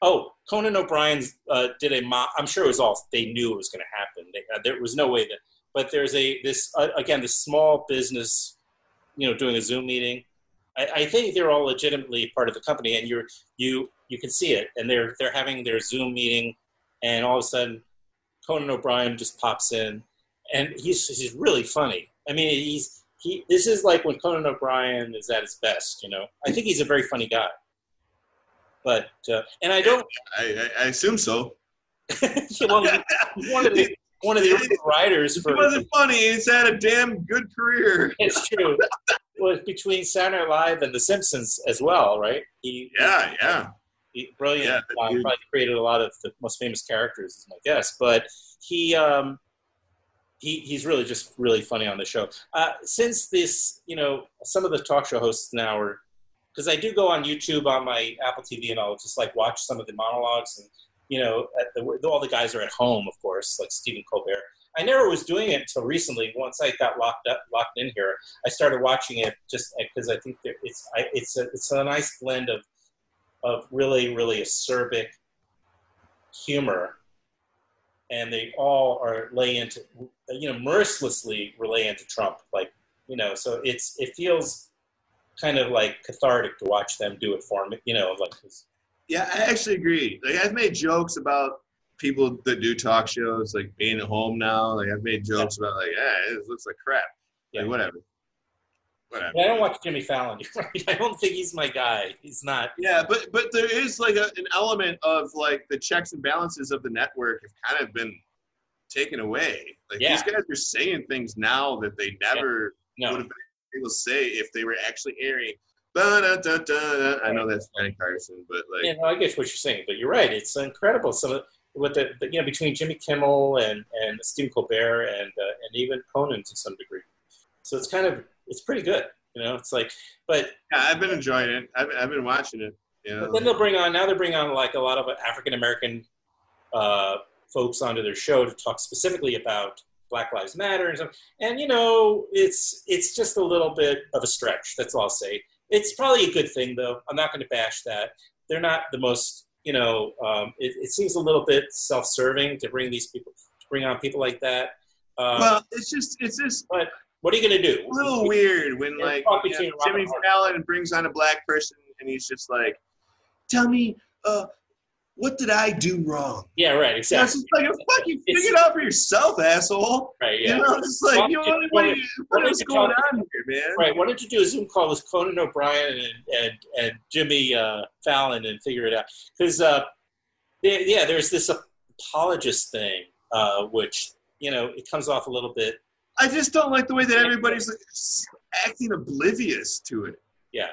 Speaker 4: oh, Conan O'Brien uh, did a mock. I'm sure it was all they knew it was going to happen. They, uh, there was no way that. But there's a this uh, again this small business, you know, doing a Zoom meeting. I, I think they're all legitimately part of the company, and you're you you can see it, and they're they're having their Zoom meeting, and all of a sudden, Conan O'Brien just pops in, and he's he's really funny. I mean, he's he. This is like when Conan O'Brien is at his best. You know, I think he's a very funny guy. But uh, and I don't.
Speaker 3: I, I, I assume so.
Speaker 4: well, one of the one of the original writers for.
Speaker 3: he wasn't funny, he's had a damn good career.
Speaker 4: It's true. Was between Saturday Night Live and The Simpsons as well, right? He,
Speaker 3: Yeah, yeah.
Speaker 4: He brilliant.
Speaker 3: Yeah,
Speaker 4: uh, probably created a lot of the most famous characters, is my guess. But he, um, he, he's really just really funny on the show. Uh, since this, you know, some of the talk show hosts now are, because I do go on YouTube on my Apple TV and I'll just like watch some of the monologues and you know, at the, all the guys are at home, of course, like Stephen Colbert. I never was doing it until recently. Once I got locked up, locked in here, I started watching it just because I think it's I, it's a it's a nice blend of of really really acerbic humor, and they all are lay into you know mercilessly relay into Trump, like you know. So it's it feels kind of like cathartic to watch them do it for me, you know, like
Speaker 3: Yeah, I actually agree. Like I've made jokes about people that do talk shows, like being at home now. Like I've made jokes about like, yeah, it looks like crap. Like
Speaker 4: Yeah.
Speaker 3: whatever. Whatever.
Speaker 4: I don't watch Jimmy Fallon. Right. I don't think he's my guy. He's not.
Speaker 3: Yeah, but but there is like a, an element of like the checks and balances of the network have kind of been taken away. Like
Speaker 4: Yeah.
Speaker 3: these guys are saying things now that they never would
Speaker 4: No.
Speaker 3: have been able to say if they were actually airing. I know that's Johnny Carson, but like
Speaker 4: Yeah, no, I get what you're saying, but you're right. It's incredible. Some of what the, the you know between Jimmy Kimmel and and Stephen Colbert and uh, and even Conan to some degree. So it's kind of it's pretty good. You know, it's like, but
Speaker 3: yeah, I've been enjoying it. I've, I've been watching it. You know,
Speaker 4: But then they'll bring on now they're bringing on like a lot of African American uh, folks onto their show to talk specifically about Black Lives Matter and stuff. And you know, it's it's just a little bit of a stretch. That's all I'll say. It's probably a good thing, though. I'm not going to bash that. They're not the most, you know. Um, it, it, seems a little bit self-serving to bring these people, to bring on people like that.
Speaker 3: Um, well, it's just, it's just.
Speaker 4: But what are you going to do?
Speaker 3: A little weird when like you know, Jimmy Fallon brings on a black person and he's just like, "Tell me, uh, what did I do wrong?
Speaker 4: Yeah, right, exactly.
Speaker 3: It's like, fuck, you figure it out for yourself, asshole.
Speaker 4: Right, yeah.
Speaker 3: You know, it's like, you know, what, what, what is going on here, man?
Speaker 4: Right, why don't you do a Zoom call with Conan O'Brien and and, and Jimmy uh, Fallon and figure it out? Because, uh, yeah, there's this apologist thing, uh, which, you know, it comes off a little bit.
Speaker 3: I just don't like the way that everybody's acting oblivious to it.
Speaker 4: Yeah,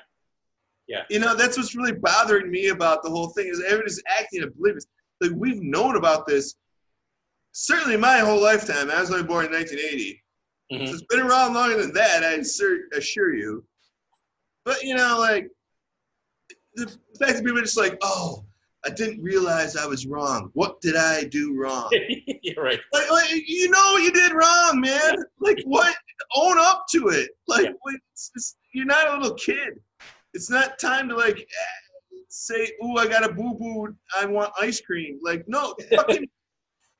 Speaker 4: yeah.
Speaker 3: You know, that's what's really bothering me about the whole thing is everybody's acting oblivious. Like we've known about this certainly my whole lifetime. I was only born in 1980. Mm-hmm. So it's been around longer than that, I assure you. But you know, like the fact that people are just like, oh, I didn't realize I was wrong. What did I do wrong?
Speaker 4: You're right.
Speaker 3: Like, like, you know you did wrong, man. Like what? Own up to it. Like yeah. you're not a little kid. It's not time to like say, "Ooh, I got a boo boo. I want ice cream." Like, no, fucking,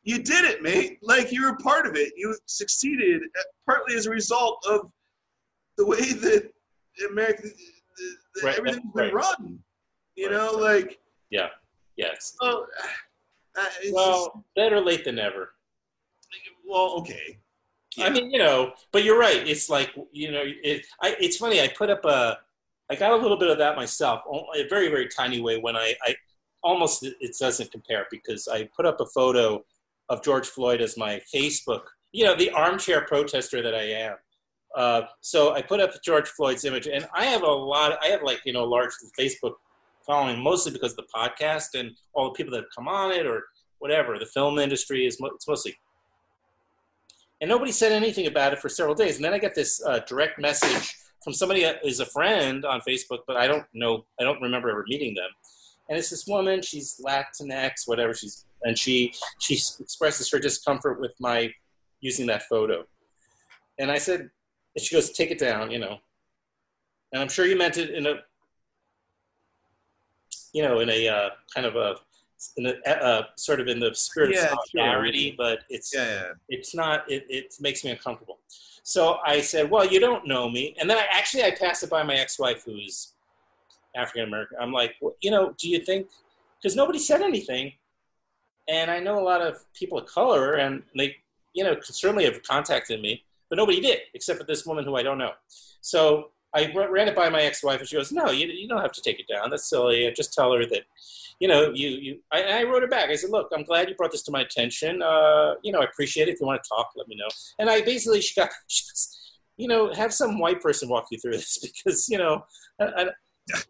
Speaker 3: you did it, mate. Like you were part of it. You succeeded uh, partly as a result of the way that America, the, the, right, everything's right. been run. You right. know, like
Speaker 4: yeah, yes.
Speaker 3: uh,
Speaker 4: well, just, better late than never.
Speaker 3: Well, okay.
Speaker 4: Yeah. I mean, you know, but you're right. It's like you know, it. I, it's funny. I put up a I got a little bit of that myself, a very, very tiny way when I, I almost, it doesn't compare because I put up a photo of George Floyd as my Facebook, you know, the armchair protester that I am. Uh, so I put up George Floyd's image, and I have a lot. I have like you know large Facebook following, mostly because of the podcast and all the people that have come on it, or whatever. The film industry is it's mostly, and nobody said anything about it for several days. And then I get this uh, direct message from somebody that is a friend on Facebook, but I don't know, I don't remember ever meeting them. And it's this woman, she's Latinx, whatever she's, and she she expresses her discomfort with my using that photo. And I said, and she goes, take it down, you know. And I'm sure you meant it in a, you know, in a uh, kind of a, in a uh, sort of in the spirit yeah, of solidarity, sure. but it's
Speaker 3: yeah, yeah.
Speaker 4: it's not. It, it makes me uncomfortable. So I said, "Well, you don't know me." And then I actually I passed it by my ex-wife, who's African American. I'm like, well, you know, do you think? Because nobody said anything, and I know a lot of people of color, and they, you know, certainly have contacted me, but nobody did except for this woman who I don't know. So I ran it by my ex-wife, and she goes, "No, you, you don't have to take it down. That's silly. just tell her that you know, you, you, I, I, wrote her back. I said, look, I'm glad you brought this to my attention. Uh, you know, I appreciate it. If you want to talk, let me know. And I basically, she got, she goes, you know, have some white person walk you through this because, you know, I, I,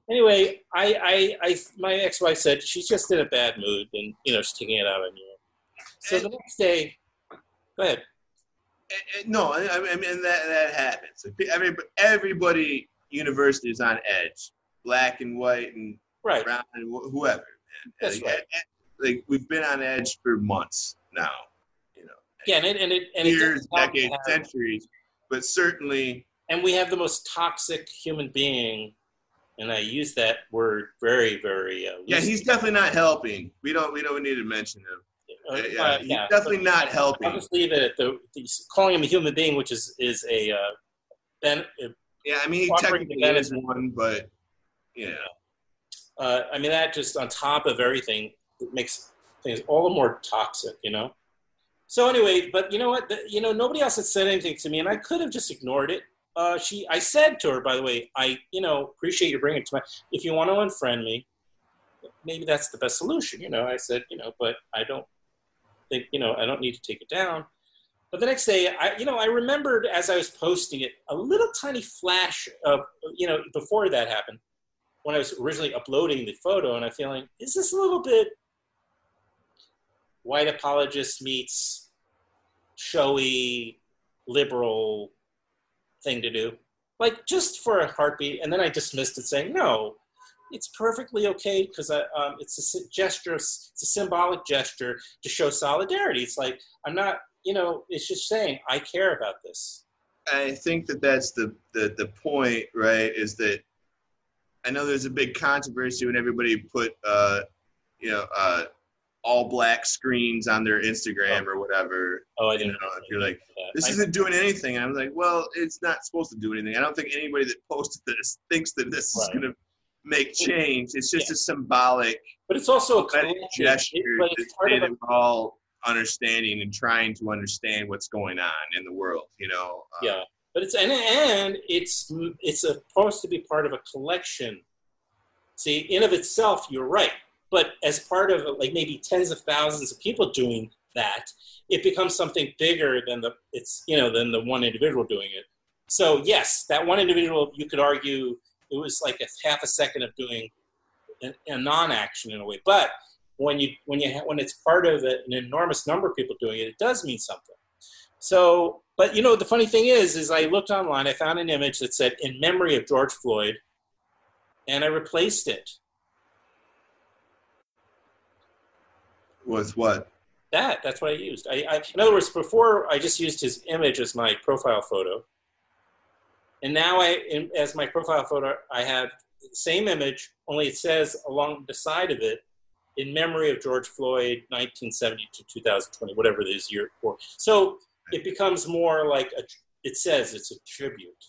Speaker 4: anyway, I, I, I, my ex-wife said she's just in a bad mood and, you know, she's taking it out on you. So the next day, go ahead.
Speaker 3: No, I mean, that, that happens. Everybody, everybody university is on edge, black and white and
Speaker 4: right.
Speaker 3: brown and whoever.
Speaker 4: That's
Speaker 3: like,
Speaker 4: right.
Speaker 3: like we've been on edge for months now. You know.
Speaker 4: Yeah, and it and it and
Speaker 3: years,
Speaker 4: it
Speaker 3: decades, centuries, but certainly.
Speaker 4: And we have the most toxic human being, and I use that word very, very. Uh,
Speaker 3: yeah, he's definitely not helping. We don't. We don't need to mention him. Uh, yeah, uh, he's yeah, definitely not helping.
Speaker 4: I'll just leave it at the, the, calling him a human being, which is is a. Uh, ben,
Speaker 3: yeah, I mean, he technically is one, but yeah
Speaker 4: uh, I mean, that just on top of everything it makes things all the more toxic, you know? So anyway, but you know what? The, you know, nobody else had said anything to me, and I could have just ignored it. Uh, she, I said to her, by the way, I, you know, appreciate you bringing it to my. If you want to unfriend me, maybe that's the best solution. You know, I said, you know, but I don't think, you know, I don't need to take it down. But the next day, I, you know, I remembered as I was posting it, a little tiny flash of, you know, before that happened, when I was originally uploading the photo, and I'm feeling, is this a little bit white apologist meets showy liberal thing to do? Like just for a heartbeat, and then I dismissed it, saying, no, it's perfectly okay because um, it's a gesture, it's a symbolic gesture to show solidarity. It's like I'm not you know, it's just saying I care about this.
Speaker 3: I think that that's the, the the point, right? Is that I know there's a big controversy when everybody put, uh, you know, uh, all black screens on their Instagram or whatever.
Speaker 4: Oh, I didn't.
Speaker 3: know, if you're like, this
Speaker 4: I-
Speaker 3: isn't doing anything. And I'm like, well, it's not supposed to do anything. I don't think anybody that posted this thinks that this is going to make change. It's just a symbolic
Speaker 4: but it's also a
Speaker 3: gesture
Speaker 4: It- it's part
Speaker 3: say
Speaker 4: of a
Speaker 3: that we're all understanding and trying to understand what's going on in the world. You know, Uh,
Speaker 4: yeah. But it's and and it's it's supposed to be part of a collection. See in of itself you're right. But as part of like maybe tens of thousands of people doing that it becomes something bigger than the it's you know than the one individual doing it. So yes that one individual you could argue it was like a half a second of doing a, a non-action in a way but when you when you ha- when it's part of a, an enormous number of people doing it it does mean something so, but you know, the funny thing is, is I looked online, I found an image that said "in memory of George Floyd," and I replaced it.
Speaker 3: with what?
Speaker 4: That that's what I used. I, I in other words, before I just used his image as my profile photo, and now I, in, as my profile photo, I have the same image, only it says along the side of it, "in memory of George Floyd, 1970 to 2020, whatever it is year for." So it becomes more like a. It says it's a tribute.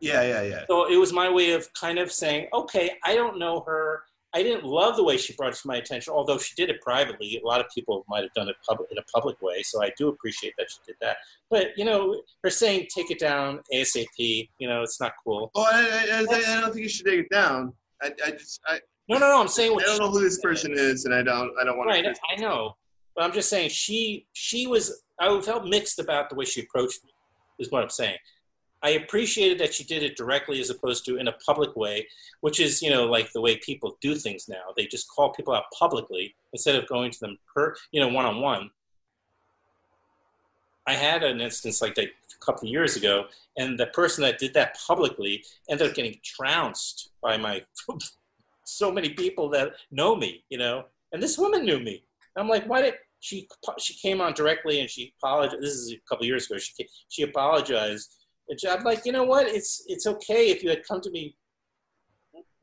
Speaker 3: Yeah, yeah, yeah.
Speaker 4: So it was my way of kind of saying, okay, I don't know her. I didn't love the way she brought it to my attention, although she did it privately. A lot of people might have done it public, in a public way, so I do appreciate that she did that. But you know, her saying "take it down ASAP," you know, it's not cool.
Speaker 3: Oh, I, I, I, I don't think you should take it down. I, I just, I,
Speaker 4: No, no, no. I'm saying
Speaker 3: I don't know who this person is, and I don't, I don't want
Speaker 4: Right,
Speaker 3: to.
Speaker 4: I know, but I'm just saying she she was. I felt mixed about the way she approached me. Is what I'm saying. I appreciated that she did it directly as opposed to in a public way, which is you know like the way people do things now. They just call people out publicly instead of going to them per you know one on one. I had an instance like that a couple of years ago, and the person that did that publicly ended up getting trounced by my so many people that know me, you know. And this woman knew me. I'm like, why did she? She came on directly and she apologized. This is a couple years ago. She she apologized. I'm like, you know what? It's it's okay if you had come to me.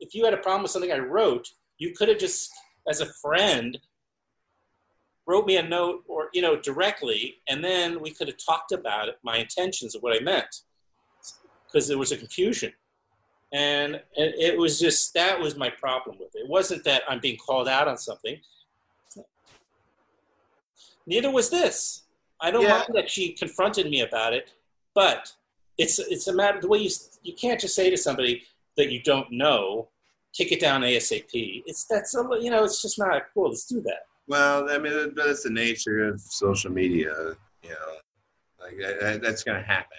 Speaker 4: If you had a problem with something I wrote, you could have just, as a friend, wrote me a note or you know directly, and then we could have talked about it, my intentions of what I meant, because there was a confusion and it, it was just that was my problem with it. It wasn't that I'm being called out on something. Neither was this. I don't
Speaker 3: Yeah.
Speaker 4: mind that she confronted me about it, but it's it's a matter the way you you can't just say to somebody that you don't know, kick it down ASAP. It's that's a, you know it's just not cool. Let's do that.
Speaker 3: Well, I mean, that- that's the nature of social media. You know, like that, that- that's gonna happen.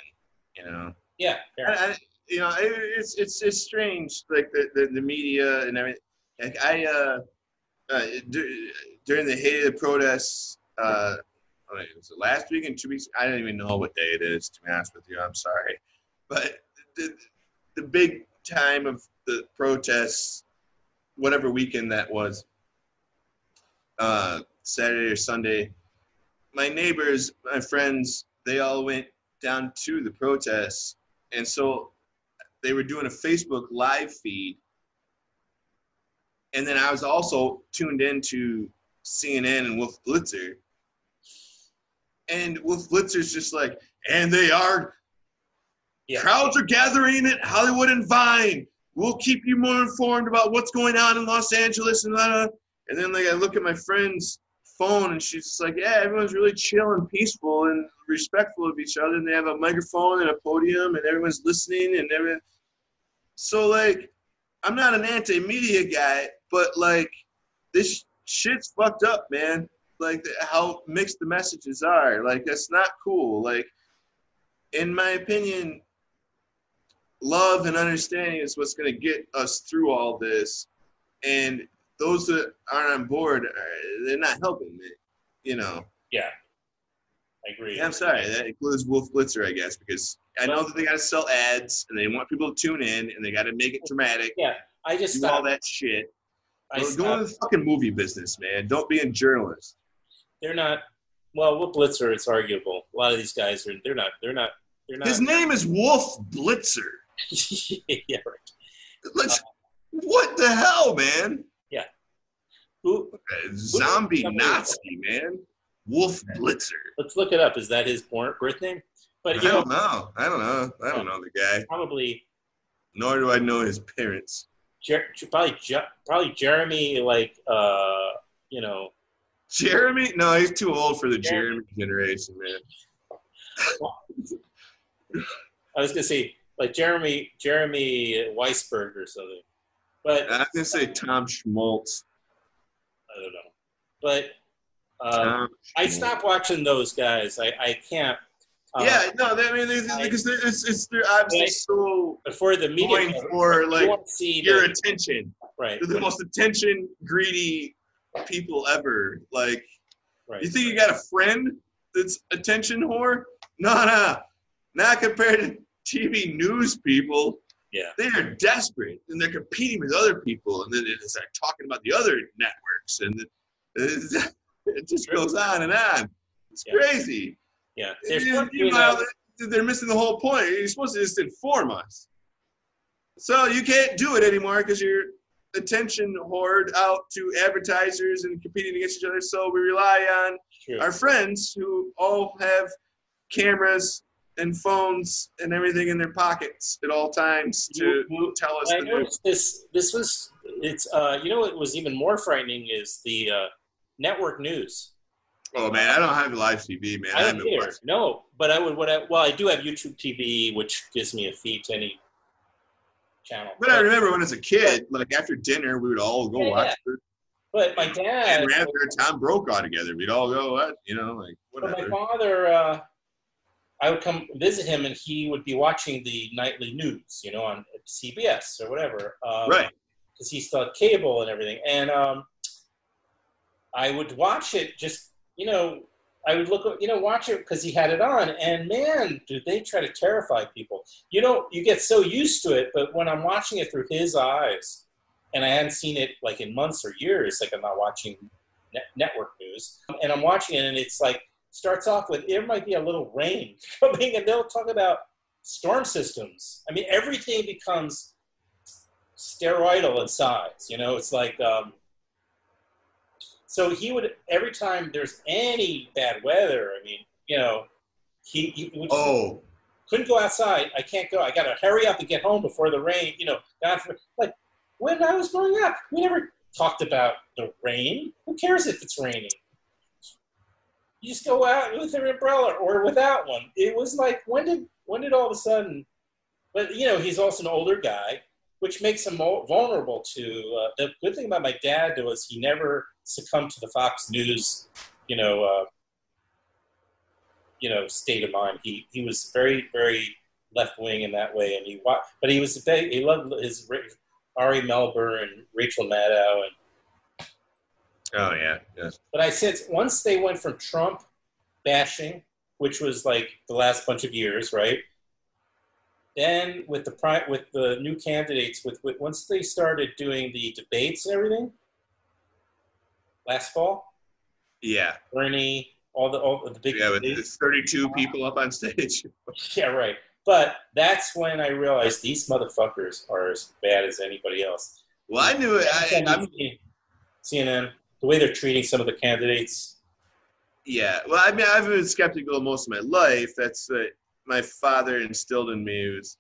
Speaker 3: You know,
Speaker 4: Yeah.
Speaker 3: I, you know, it, it's it's it's strange, like the the, the media and everything. Like I, uh, uh, dur- during the heyday of the protests, uh, I was it last week and two weeks? I don't even know what day it is. To be honest with you, I'm sorry, but the the big time of the protests, whatever weekend that was, uh, Saturday or Sunday, my neighbors, my friends, they all went down to the protests, and so they were doing a Facebook live feed, and then I was also tuned into CNN and Wolf Blitzer, and Wolf Blitzer's just like, and they are
Speaker 4: Yeah.
Speaker 3: crowds are gathering at Hollywood and Vine. We'll keep you more informed about what's going on in Los Angeles and blah, blah. And then like I look at my friend's phone and she's just like, yeah, everyone's really chill and peaceful and respectful of each other. And they have a microphone and a podium and everyone's listening and everything. So like, I'm not an anti-media guy, but like, this shit's fucked up, man. Like the, how mixed the messages are. Like that's not cool. Like, in my opinion, love and understanding is what's going to get us through all this. And those that aren't on board, are, they're not helping me. You know.
Speaker 4: Yeah, I agree.
Speaker 3: Yeah, I'm sorry. That includes Wolf Blitzer, I guess, because I know that they got to sell ads and they want people to tune in and they got to make it dramatic,
Speaker 4: Yeah, I just
Speaker 3: do all that shit.
Speaker 4: I
Speaker 3: Go into the fucking movie business, man. Don't be a journalist.
Speaker 4: They're not well, Wolf Blitzer, it's arguable. A lot of these guys are they're not they're not they're not.
Speaker 3: His name is Wolf Blitzer.
Speaker 4: yeah, right.
Speaker 3: Let's, what the hell, man? Yeah.
Speaker 4: Who?
Speaker 3: Zombie
Speaker 4: Somebody-
Speaker 3: Nazi, man. Wolf Blitzer.
Speaker 4: Let's look it up. Is that his born birth name? But
Speaker 3: I
Speaker 4: know,
Speaker 3: don't know. I don't know. I don't know the guy.
Speaker 4: probably
Speaker 3: Nor do I know his parents.
Speaker 4: Jer- probably Je- probably Jeremy, like uh, you know,
Speaker 3: Jeremy? No, he's too old for the
Speaker 4: Jeremy.
Speaker 3: Jeremy generation, man.
Speaker 4: I was gonna say like Jeremy Jeremy Weisberg or something, but
Speaker 3: I was gonna say Tom Schmaltz.
Speaker 4: I don't know. But uh, I stopped watching those guys. I, I can't. Uh,
Speaker 3: Yeah, no, they, I mean, they,
Speaker 4: I-
Speaker 3: because they're, it's, it's they're obviously so
Speaker 4: before the media,
Speaker 3: going for like
Speaker 4: see
Speaker 3: your
Speaker 4: the,
Speaker 3: attention.
Speaker 4: right,
Speaker 3: They're the most attention greedy people ever. Like,
Speaker 4: right.
Speaker 3: you think you got a friend that's attention whore? No, no, not compared to TV news people.
Speaker 4: Yeah.
Speaker 3: They are desperate and they're competing with other people, and then it's like talking about the other networks, and it, just goes on and on. It's
Speaker 4: Yeah.
Speaker 3: crazy.
Speaker 4: Yeah,
Speaker 3: You- you know, they're- they're missing the whole point. You're supposed to just inform us. So you can't do it anymore because you're attention hoard out to advertisers and competing against each other. So we rely on
Speaker 4: true.
Speaker 3: our friends who all have cameras and phones and everything in their pockets at all times to
Speaker 4: You- you-
Speaker 3: tell us
Speaker 4: I
Speaker 3: the news.
Speaker 4: this. This was it's. Uh, you know what was even more frightening is the uh, network news.
Speaker 3: Oh man, I don't have live TV, man.
Speaker 4: I don't
Speaker 3: haven't
Speaker 4: either. No, but I would. What I, well, I do have YouTube TV, which gives me a feed to any channel.
Speaker 3: But I remember when as a kid, like after dinner, we would all go
Speaker 4: Yeah,
Speaker 3: watch it.
Speaker 4: but my dad.
Speaker 3: And after Tom Brokaw together, we'd all go, what? You know, like
Speaker 4: But my father, uh, I would come visit him, and he would be watching the nightly news, you know, on CBS or whatever. Um,
Speaker 3: Right.
Speaker 4: Because he still had cable and everything, and um, I would watch it. Just you know, I would look, you know, watch it because he had it on, and man, do they try to terrify people? You know, you get so used to it, but when I'm watching it through his eyes, and I hadn't seen it like in months or years, like I'm not watching net- network news, and I'm watching it, and it's like starts off with there might be a little rain coming, and they'll talk about storm systems. I mean, everything becomes steroidal in size. You know, it's like um, so he would every time there's any bad weather. I mean, you know, he, he would
Speaker 3: Oh,
Speaker 4: couldn't go outside. I can't go. I got to hurry up and get home before the rain. You know, God forbid. Like when I was growing up, we never talked about the rain. Who cares if it's raining? You just go out with an umbrella or without one. It was like when did when did all of a sudden? But you know, he's also an older guy, which makes him more vulnerable to. Uh, the good thing about my dad was he never succumbed to the Fox News, you know, uh, you know, state of mind. He he was very very left wing in that way, and he but he was big, he loved his Ari Melber and Rachel Maddow, and
Speaker 3: oh yeah, yes.
Speaker 4: but I said once they went from Trump bashing, which was like the last bunch of years, right? Then with the with the new candidates, with, with once they started doing the debates and everything last fall,
Speaker 3: Yeah,
Speaker 4: Bernie, all the all the big
Speaker 3: yeah, with
Speaker 4: debates.
Speaker 3: 32 people up on stage.
Speaker 4: Yeah, right. But that's when I realized these motherfuckers are as bad as anybody else.
Speaker 3: Well, I knew it. I, I'm,
Speaker 4: CNN, the way they're treating some of the candidates.
Speaker 3: yeah, well, I mean, I've been skeptical most of my life. That's what my father instilled in me was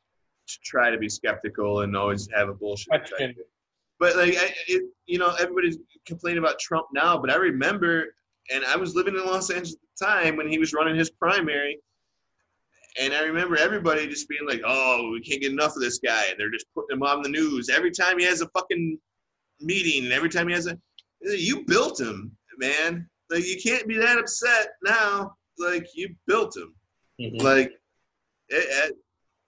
Speaker 3: to try to be skeptical and always have a bullshit. Type. But like, I, it, you know, everybody's complaining about Trump now, but I remember, and I was living in Los Angeles at the time when he was running his primary, and I remember everybody just being like, "Oh, we can't get enough of this guy," and they're just putting him on the news every time he has a fucking meeting, and every time he has a, you built him, man. Like you can't be that upset now. Like you built him.
Speaker 4: Mhm.
Speaker 3: Like it, it,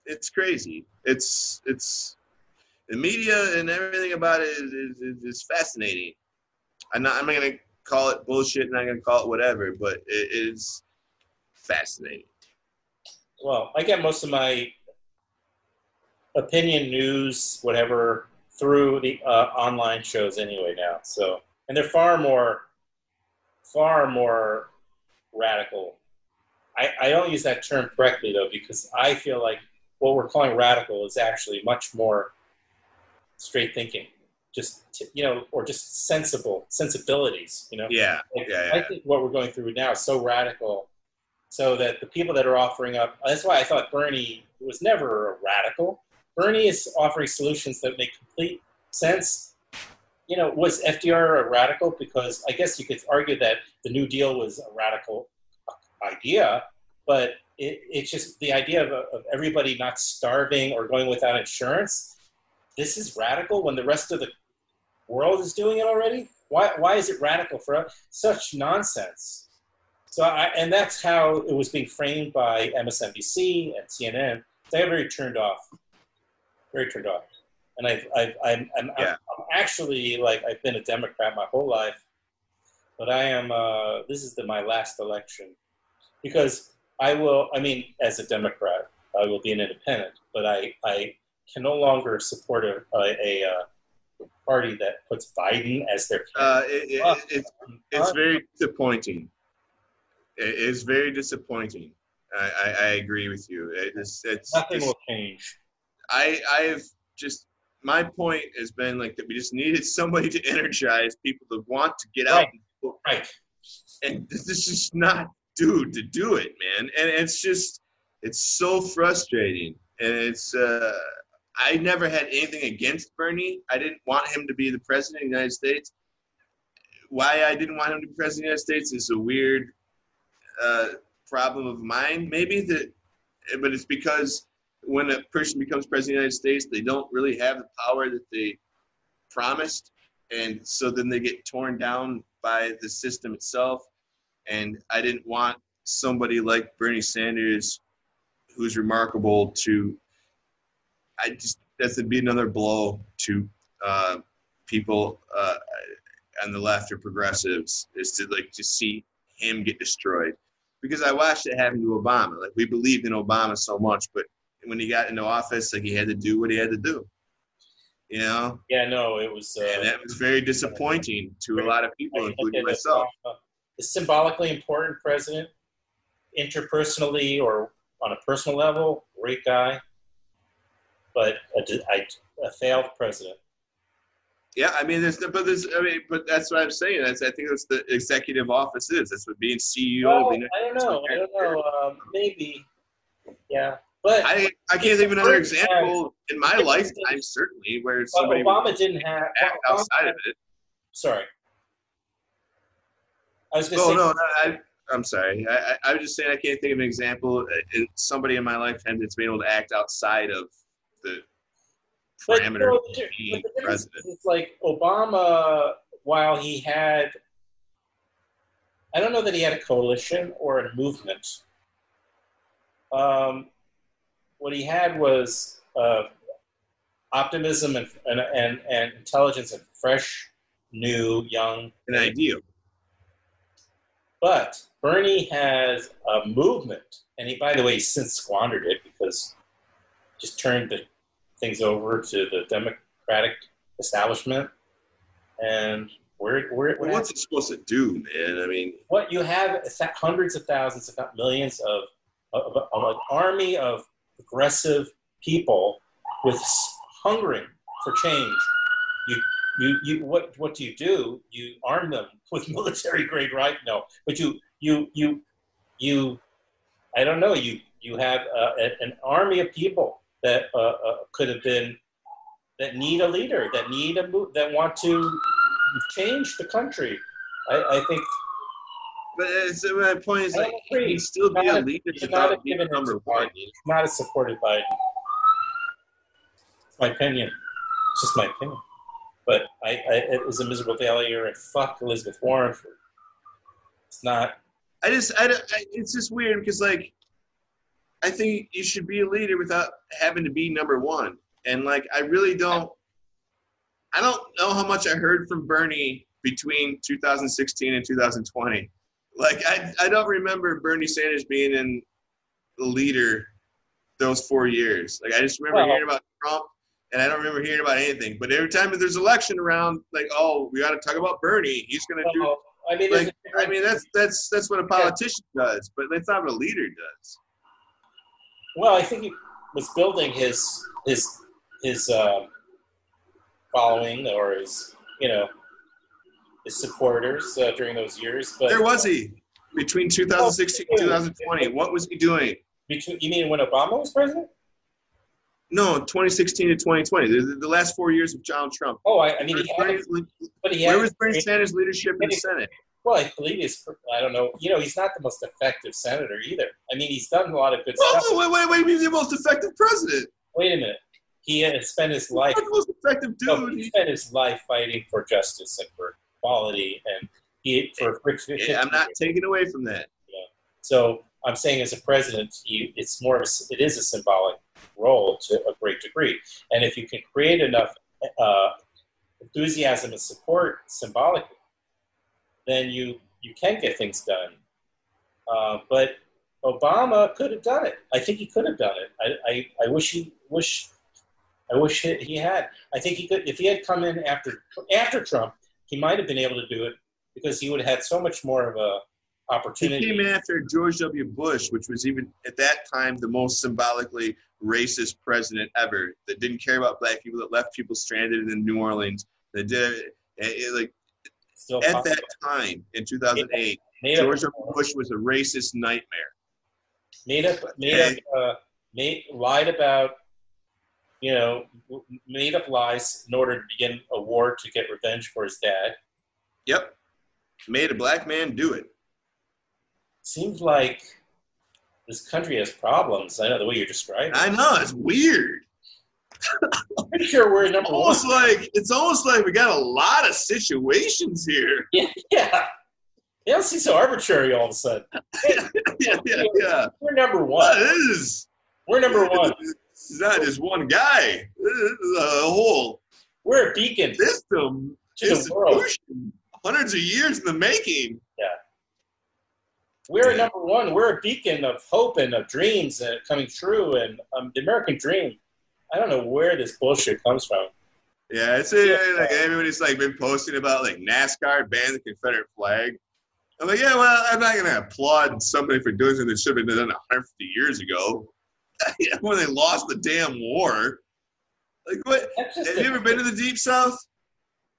Speaker 3: it's crazy. It's it's the media and everything about it is, is, is, fascinating. I'm not. I'm not gonna call it bullshit. And I'm not gonna call it whatever. But it is fascinating.
Speaker 4: Well, I get most of my opinion news, whatever, through the uh, online shows anyway now. So, and they're far more, far more radical. I, I don't use that term correctly though because I feel like what we're calling radical is actually much more straight thinking, just you know, or just sensible sensibilities. You know,
Speaker 3: Yeah,
Speaker 4: like,
Speaker 3: yeah,
Speaker 4: I think what we're going through now is so radical, so that the people that are offering up. That's why I thought Bernie was never a radical. Bernie is offering solutions that make complete sense. You know, was FDR a radical? Because I guess you could argue that the New Deal was a radical idea, but it, it's just the idea of, of everybody not starving or going without insurance. This is radical when the rest of the world is doing it already. Why, why is it radical for us? Such nonsense. So, I, and that's how it was being framed by MSNBC and CNN. They got very turned off, very turned off. And I've, I've, I'm, I'm,
Speaker 3: Yeah.
Speaker 4: I'm actually like I've been a Democrat my whole life, but I am. Uh, this is the, my last election because I will. I mean, as a Democrat, I will be an independent, but I, I can no longer support a, a, a, uh party that puts Biden as their
Speaker 3: Uh, it, it, it's it's very disappointing. It is very disappointing. I, I, I agree with you. It is, it's,
Speaker 4: Nothing
Speaker 3: it's-
Speaker 4: will change.
Speaker 3: I I've just my point has been like that we just needed somebody to energize people to want to get out
Speaker 4: Right.
Speaker 3: and.
Speaker 4: Right.
Speaker 3: and this is just not dude to do it, man. And it's just it's so frustrating. And it's uh I never had anything against Bernie. I didn't want him to be the president of the United States. Why I didn't want him to be president of the United States is a weird uh, problem of mine. Maybe that, but it's because when a person becomes president of the United States, they don't really have the power that they promised, and so then they get torn down by the system itself. And I didn't want somebody like Bernie Sanders, who's remarkable, to. I just that's to be another blow to uh, people uh, on the left or progressives is to like to see him get destroyed because I watched it happen to Obama. Like we believed in Obama so much, but when he got into office, like he had to do what he had to do. You know,
Speaker 4: Yeah, no, it was. Uh,
Speaker 3: and that was very disappointing to a lot of people, including myself.
Speaker 4: uh, a symbolically important president, interpersonally or on a personal level, great guy, but a, failed president.
Speaker 3: Yeah, I mean, there's, but there's, I mean, but that's what I'm saying. That's, I think that's the executive office is. That's what being CEO.
Speaker 4: Well,
Speaker 3: being,
Speaker 4: I don't know. I don't know. Um, maybe. Yeah, but
Speaker 3: I, I can't think of another example in my lifetime, certainly, where somebody
Speaker 4: Obama didn't have.
Speaker 3: act
Speaker 4: Obama-
Speaker 3: outside of it.
Speaker 4: Sorry. I was going to
Speaker 3: Oh
Speaker 4: say.
Speaker 3: no, no, I, I'm sorry. I, I, I was just saying I can't think of an example. in somebody in my lifetime that's been able to act outside of the parameter
Speaker 4: the
Speaker 3: being
Speaker 4: but the
Speaker 3: president.
Speaker 4: It's like Obama, while he had, I don't know that he had a coalition or a movement. Um, what he had was uh, optimism and, and, and, and intelligence and fresh, new, young.
Speaker 3: An ideal.
Speaker 4: But Bernie has a movement, and he, by the way, he's since squandered it because just turned the things over to the Democratic establishment. And where, where,
Speaker 3: Well, what's it supposed to do, man? I mean,
Speaker 4: what you have hundreds of thousands, if not millions, of, of, of an army of progressive people with hungering for change. You, you, you, what, what do you do? You arm them with military grade right? No, but you, you, you, you, I don't know. You, you have uh, an army of people that uh, uh, could have been that need a leader, that need a move, that want to change the country. I, I think
Speaker 3: but it's, my point is like
Speaker 4: agree.
Speaker 3: he can still be a
Speaker 4: Not-
Speaker 3: leader
Speaker 4: not
Speaker 3: without being number one.
Speaker 4: Not as supported Biden. It's my opinion. It's just my opinion. But I, I it was a miserable failure, and fuck Elizabeth Warren. It's not.
Speaker 3: I just, I, I, it's just weird because like, I think you should be a leader without having to be number one. And like, I really don't, I don't know how much I heard from Bernie between 2016 and 2020. Like, I, I don't remember Bernie Sanders being in the leader those four years. Like, I just remember
Speaker 4: Well-
Speaker 3: hearing about Trump. And I don't remember hearing about anything. But every time there's election around, like, oh, we got to talk about Bernie. He's going to do
Speaker 4: I mean,
Speaker 3: Like, I mean, that's that's that's what a politician does, but that's not what a leader does.
Speaker 4: Well, I think he was building his his his um, following or his you know his supporters uh, during those years. But
Speaker 3: Where was he between 2016 and 2020? What was he doing?
Speaker 4: Between, you mean when Obama was president?
Speaker 3: No, 2016 to 2020. The, the last four years of Donald Trump.
Speaker 4: Oh, I, I mean,
Speaker 3: Where
Speaker 4: he had,
Speaker 3: Bernie-
Speaker 4: but he had.
Speaker 3: where was Bernie Sanders' leadership in the Senate?
Speaker 4: Well, I believe he's. I don't know. You know, he's not the most effective senator either. I mean, he's done a lot of good
Speaker 3: Well,
Speaker 4: stuff.
Speaker 3: wait, wait, wait, wait, the most effective president.
Speaker 4: Wait a minute. He has spent his life.
Speaker 3: Not the most effective
Speaker 4: No,
Speaker 3: dude.
Speaker 4: he spent his life fighting for justice and for equality, and he for. for
Speaker 3: Yeah, I'm not taking away from that. Yeah.
Speaker 4: So I'm saying, as a president, you, it's more of a, it is a symbolic role to a great degree, and if you can create enough uh, enthusiasm and support symbolically, then you you can get things done. Uh, but Obama could have done it. I think he could have done it. I, I, I wish he wish I wish he had. I think he could if he had come in after after Trump, he might have been able to do it because he would have had so much more of a opportunity.
Speaker 3: He came after George W. Bush, which was even at that time the most symbolically racist president ever. That didn't care about black people. That left people stranded in New Orleans. That did it, it- like
Speaker 4: Still
Speaker 3: at that time in 2008.
Speaker 4: made
Speaker 3: George. Bush was a racist nightmare.
Speaker 4: made up, made up, uh, made lied about, you know, made up lies in order to begin a war to get revenge for his dad.
Speaker 3: Yep, made a black man do it.
Speaker 4: Seems like this country has problems. I know the way you're describing.
Speaker 3: I know it's weird.
Speaker 4: I'm pretty sure we're number one.
Speaker 3: Almost like it's almost like we got a lot of situations here.
Speaker 4: Yeah, yeah. They don't seem so arbitrary all of a sudden.
Speaker 3: yeah, yeah, yeah.
Speaker 4: We're number one.
Speaker 3: this is
Speaker 4: We're number one.
Speaker 3: This is not just one guy. This is a whole
Speaker 4: We're a beacon
Speaker 3: system,
Speaker 4: to the world.
Speaker 3: hundreds of years in the making. Yeah.
Speaker 4: We're
Speaker 3: Yeah.
Speaker 4: number one. We're a beacon of hope and of dreams coming true and um, the American dream. I don't know where this bullshit comes from.
Speaker 3: Yeah, it's uh, like everybody's like been posting about like NASCAR banned the Confederate flag. I'm like, yeah, well, I'm not gonna applaud somebody for doing something that should have been done 150 years ago when they lost the damn war. Like, what? Have
Speaker 4: a-
Speaker 3: you ever been to the Deep South?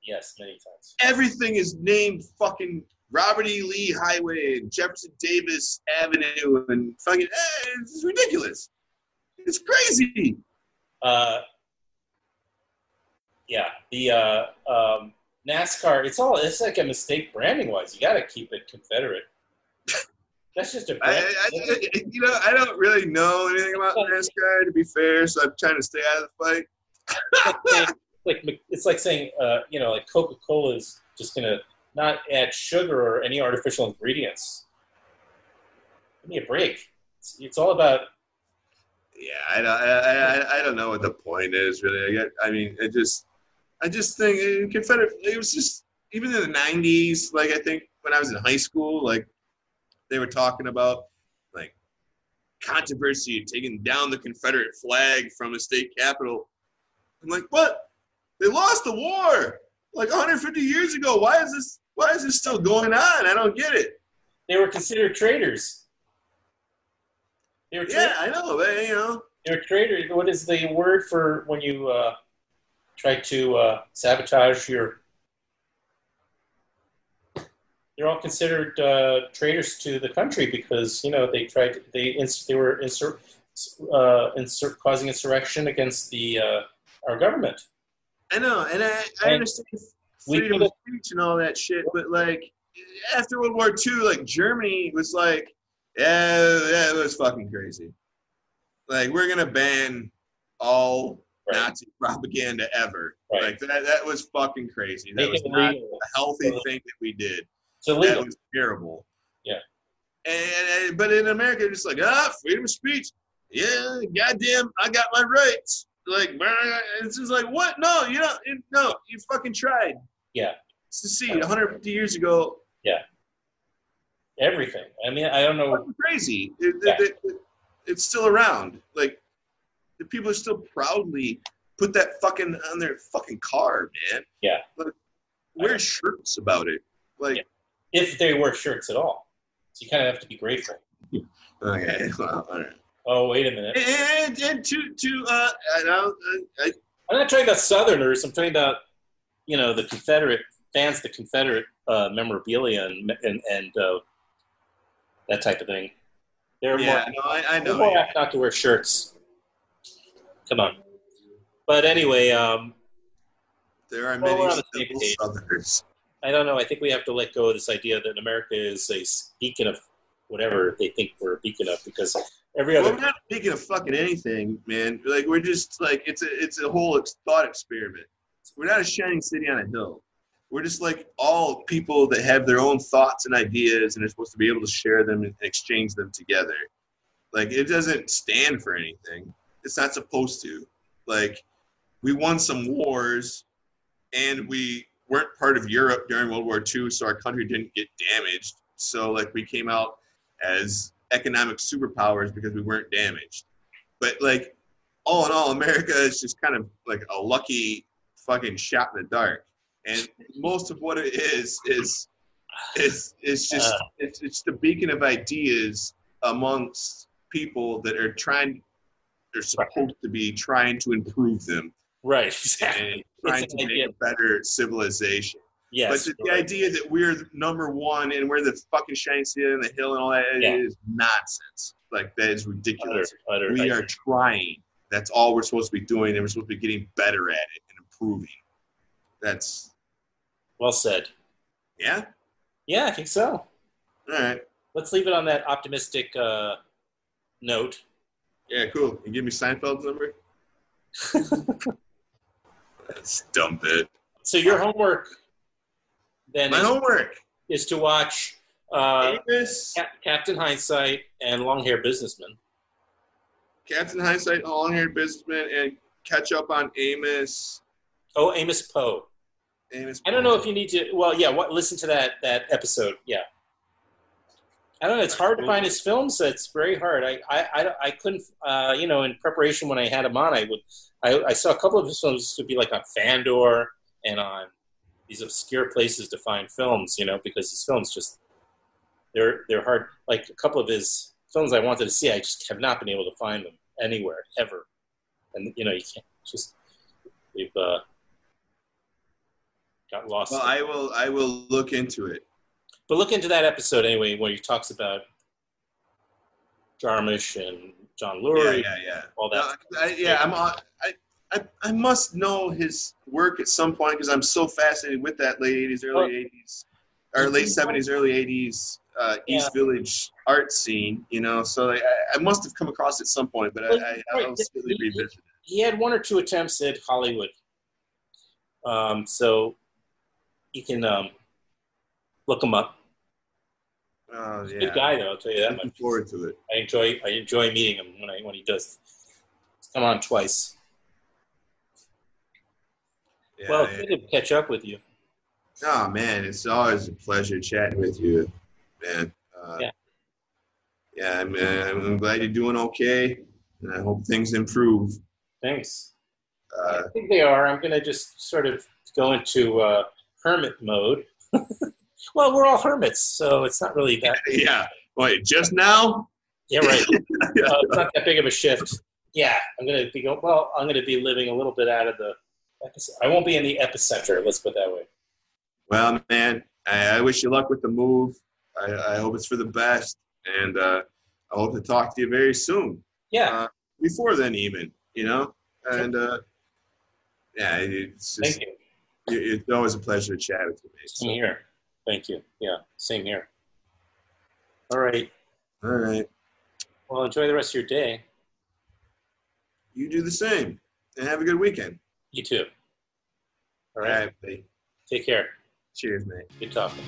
Speaker 4: Yes, many times.
Speaker 3: Everything is named fucking Robert E. Lee Highway and Jefferson Davis Avenue and fucking. eh, It's ridiculous. It's crazy.
Speaker 4: Uh, yeah, the uh, um, NASCAR. It's all. It's like a mistake branding wise. You got to keep it Confederate. That's just a
Speaker 3: I,
Speaker 4: brand.
Speaker 3: I, I- you know, I don't really know anything about NASCAR to be fair, so I'm trying to stay out of the fight.
Speaker 4: like it's like saying, uh, you know, like Coca Cola is just gonna not add sugar or any artificial ingredients. Give me a break. It's, it's all about
Speaker 3: Yeah, I don't, I, I, I don't know what the point is really. I, get, I mean, it just, I just think Confederate. It was just even in the '90s. Like I think when I was in high school, like they were talking about like controversy taking down the Confederate flag from the state capitol. I'm like, what? They lost the war like 150 years ago. Why is this? Why is this still going on? I don't get it.
Speaker 4: they were considered traitors. Were
Speaker 3: Yeah. I know. They, you know,
Speaker 4: They were traitors. What is the word for when you uh, try to uh, sabotage your? They're all considered uh, traitors to the country because you know they tried they ins- they were insur- uh, insur- causing insurrection against the uh, our government.
Speaker 3: I know, and I, I
Speaker 4: And
Speaker 3: understand freedom of speech and all that shit, but like after World War II, like Germany was like, yeah, yeah, it was fucking crazy. Like we're gonna ban all
Speaker 4: Right.
Speaker 3: Nazi propaganda ever.
Speaker 4: Right.
Speaker 3: Like that, that was fucking crazy. That
Speaker 4: Make
Speaker 3: was not
Speaker 4: illegal.
Speaker 3: a healthy thing that we did.
Speaker 4: So
Speaker 3: That was terrible.
Speaker 4: Yeah.
Speaker 3: And, but in America, it's like ah, freedom of speech. Yeah, goddamn, I got my rights. Like it's just like what? No, you know, no, you fucking tried.
Speaker 4: Yeah.
Speaker 3: To see 150 years ago.
Speaker 4: Everything. I mean, I don't know.
Speaker 3: Fucking crazy. It-
Speaker 4: Yeah.
Speaker 3: it- it- it's still around. Like the people are still proudly put that fucking on their fucking car, man.
Speaker 4: Yeah.
Speaker 3: Like, wear shirts about it. Like
Speaker 4: Yeah. if they wear shirts at all. So you kind of have to be grateful.
Speaker 3: Okay, well, all right.
Speaker 4: Oh, wait a minute.
Speaker 3: And, and to to uh, I I,
Speaker 4: I'm not talking about Southerners. I'm talking about you know the Confederate fans, the Confederate uh, memorabilia and and, and uh, that type of thing. They're
Speaker 3: yeah,
Speaker 4: more,
Speaker 3: no, I, I know.
Speaker 4: more
Speaker 3: yeah.
Speaker 4: not to wear shirts. Come on. But anyway, um,
Speaker 3: There are many
Speaker 4: the same
Speaker 3: simple
Speaker 4: page.
Speaker 3: Southerners.
Speaker 4: I don't know. I think we have to let go of this idea that America is a beacon of whatever they think we're a beacon of because every other
Speaker 3: we're not speaking of fucking anything, man. Like we're just like it's a it's a whole ex- thought experiment. We're not a shining city on a hill. We're just like all people that have their own thoughts and ideas, and are supposed to be able to share them and exchange them together. Like it doesn't stand for anything. It's not supposed to. Like we won some wars, and we weren't part of Europe during World War II, so our country didn't get damaged. So like we came out as economic superpowers because we weren't damaged. But like all in all, America is just kind of like a lucky fucking shot in the dark. And most of what it is is is is just
Speaker 4: Uh.
Speaker 3: it's it's the beacon of ideas amongst people that are trying they're supposed to be trying to improve them
Speaker 4: right, exactly.
Speaker 3: and trying
Speaker 4: It's
Speaker 3: to make a better civilization.
Speaker 4: Yes,
Speaker 3: but the,
Speaker 4: right.
Speaker 3: idea that we're number one and we're the fucking shining city on the hill and all that
Speaker 4: Yeah.
Speaker 3: is nonsense. Like that is ridiculous.
Speaker 4: utter,
Speaker 3: we
Speaker 4: I-
Speaker 3: are trying. That's all we're supposed to be doing, and we're supposed to be getting better at it and improving. That's
Speaker 4: well said.
Speaker 3: yeah.
Speaker 4: Yeah, I think so.
Speaker 3: All right.
Speaker 4: Let's leave it on that optimistic uh, note.
Speaker 3: Yeah, cool. You give me Seinfeld's number. That's dumb bit.
Speaker 4: So your homework then
Speaker 3: My
Speaker 4: is,
Speaker 3: homework.
Speaker 4: is to watch uh,
Speaker 3: Amos,
Speaker 4: Cap- Captain Hindsight and Long Hair Businessman.
Speaker 3: Captain Hindsight, and Long Hair Businessman, and catch up on Amos.
Speaker 4: Oh, Amos Poe. I don't know if you need to. Well, yeah. What? Listen to that that episode. Yeah. I don't know. It's hard to find his films. It's very hard. I I, I, I couldn't. Uh, you know, in preparation when I had him on, I would. I, I saw a couple of his films to be like on Fandor and on these obscure places to find films. You know, because his films just they're they're hard. Like a couple of his films I wanted to see, I just have not been able to find them anywhere ever. And you know, you can't just we've uh, got lost.
Speaker 3: Well, I will. I will look into it.
Speaker 4: But look into that episode anyway, where he talks about Jarmusch and John Lurie,
Speaker 3: yeah, yeah.
Speaker 4: all that.
Speaker 3: No, I, yeah, I'm on. I, I, I must know his work at some point because I'm so fascinated with that late '80s,
Speaker 4: Well-
Speaker 3: early '80s, or late '70s, early '80s uh, East Village art scene. You know, so like, I, I must have come across it at some point, but
Speaker 4: Well,
Speaker 3: I, I,
Speaker 4: right,
Speaker 3: I'll still
Speaker 4: he-
Speaker 3: revisit it.
Speaker 4: He had one or two attempts at Hollywood, um, so you can um, look him up.
Speaker 3: Oh
Speaker 4: Good guy, though. I'll tell you that
Speaker 3: looking
Speaker 4: much.
Speaker 3: forward to it.
Speaker 4: I enjoy I enjoy meeting him when I when he does. Come on twice.
Speaker 3: Yeah,
Speaker 4: well,
Speaker 3: yeah.
Speaker 4: good to catch up with you.
Speaker 3: Oh man, it's always a pleasure chatting with you, man. Uh,
Speaker 4: Yeah.
Speaker 3: Yeah, I'm, uh, I'm glad you're doing okay, and I hope things improve.
Speaker 4: Thanks.
Speaker 3: Uh,
Speaker 4: I think they are. I'm going to just sort of go into uh, hermit mode. well, we're all hermits, so it's not really that.
Speaker 3: yeah. Wait, just now?
Speaker 4: Yeah, right. uh, it's not that big of a shift. Yeah, I'm going to be going, well. I'm going to be living a little bit out of the. I won't be in the epicenter. Let's put it that way.
Speaker 3: Well, man, I, I wish you luck with the move. I, I hope it's for the best, and uh, I hope to talk to you very soon.
Speaker 4: Yeah.
Speaker 3: Uh, before then, even you know, and uh, yeah, it's just
Speaker 4: Thank you.
Speaker 3: It- it's always a pleasure to chat with you, mate.
Speaker 4: Same here. Thank you. Yeah. Same here. All right.
Speaker 3: All right,
Speaker 4: Well, enjoy the rest of your day.
Speaker 3: you do the same, and have a good weekend.
Speaker 4: You too. All
Speaker 3: All
Speaker 4: right.
Speaker 3: right.
Speaker 4: Take care.
Speaker 3: Cheers, mate.
Speaker 4: Good talking.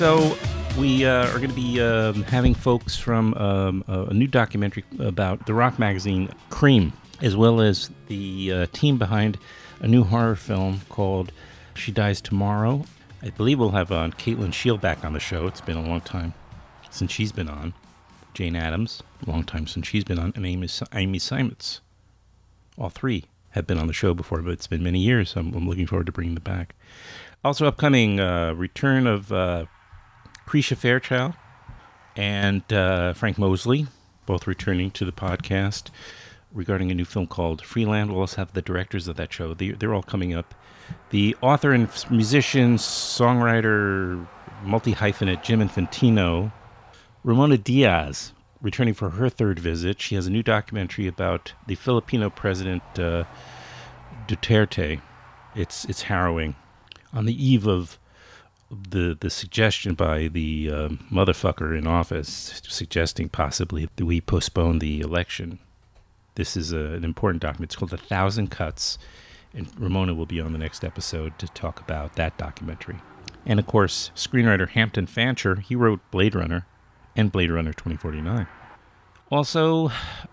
Speaker 2: So we uh, are going to be um, having folks from um, a new documentary about the rock magazine Cream, as well as the uh, team behind a new horror film called She Dies Tomorrow. I believe we'll have uh, Kate Lyn Sheil back on the show. It's been a long time since she's been on. Jane Adams, a long time since she's been on, and Amy, Amy Seimetz. All three have been on the show before, but it's been many years. I'm, I'm looking forward to bringing them back. Also, upcoming uh, return of uh, Krisha Fairchild and uh, Frank Mosley, both returning to the podcast regarding a new film called Freeland. We'll also have the directors of that show. They, they're all coming up. The author and musician, songwriter, multi hyphenate Jim Infantino, Ramona Diaz, returning for her third visit. She has a new documentary about the Filipino president uh, Duterte. It's it's harrowing. On the eve of the the suggestion by the uh, motherfucker in office, suggesting possibly that we postpone the election. This is a, an important document. It's called A Thousand Cuts, and Ramona will be on the next episode to talk about that documentary. And of course, screenwriter Hampton Fancher, he wrote Blade Runner and Blade Runner 2049. Also,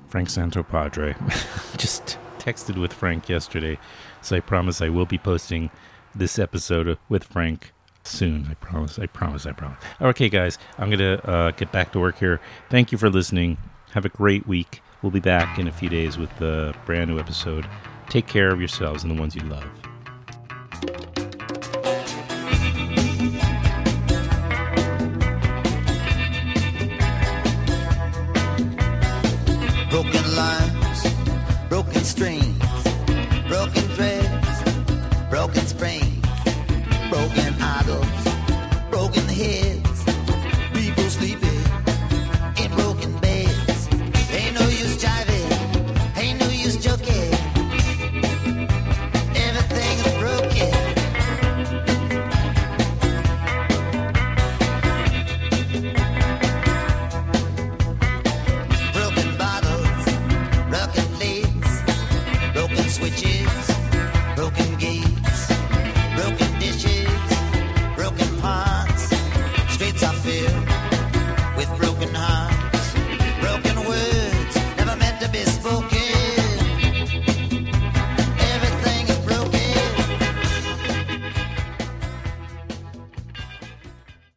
Speaker 2: Frank Santopadre. Just texted with Frank yesterday, so I promise I will be posting this episode with Frank soon. I promise. I promise. I promise. Okay, guys, I'm going to uh, get back to work here. Thank you for listening. Have a great week. We'll be back in a few days with the brand new episode. Take care of yourselves and the ones you love.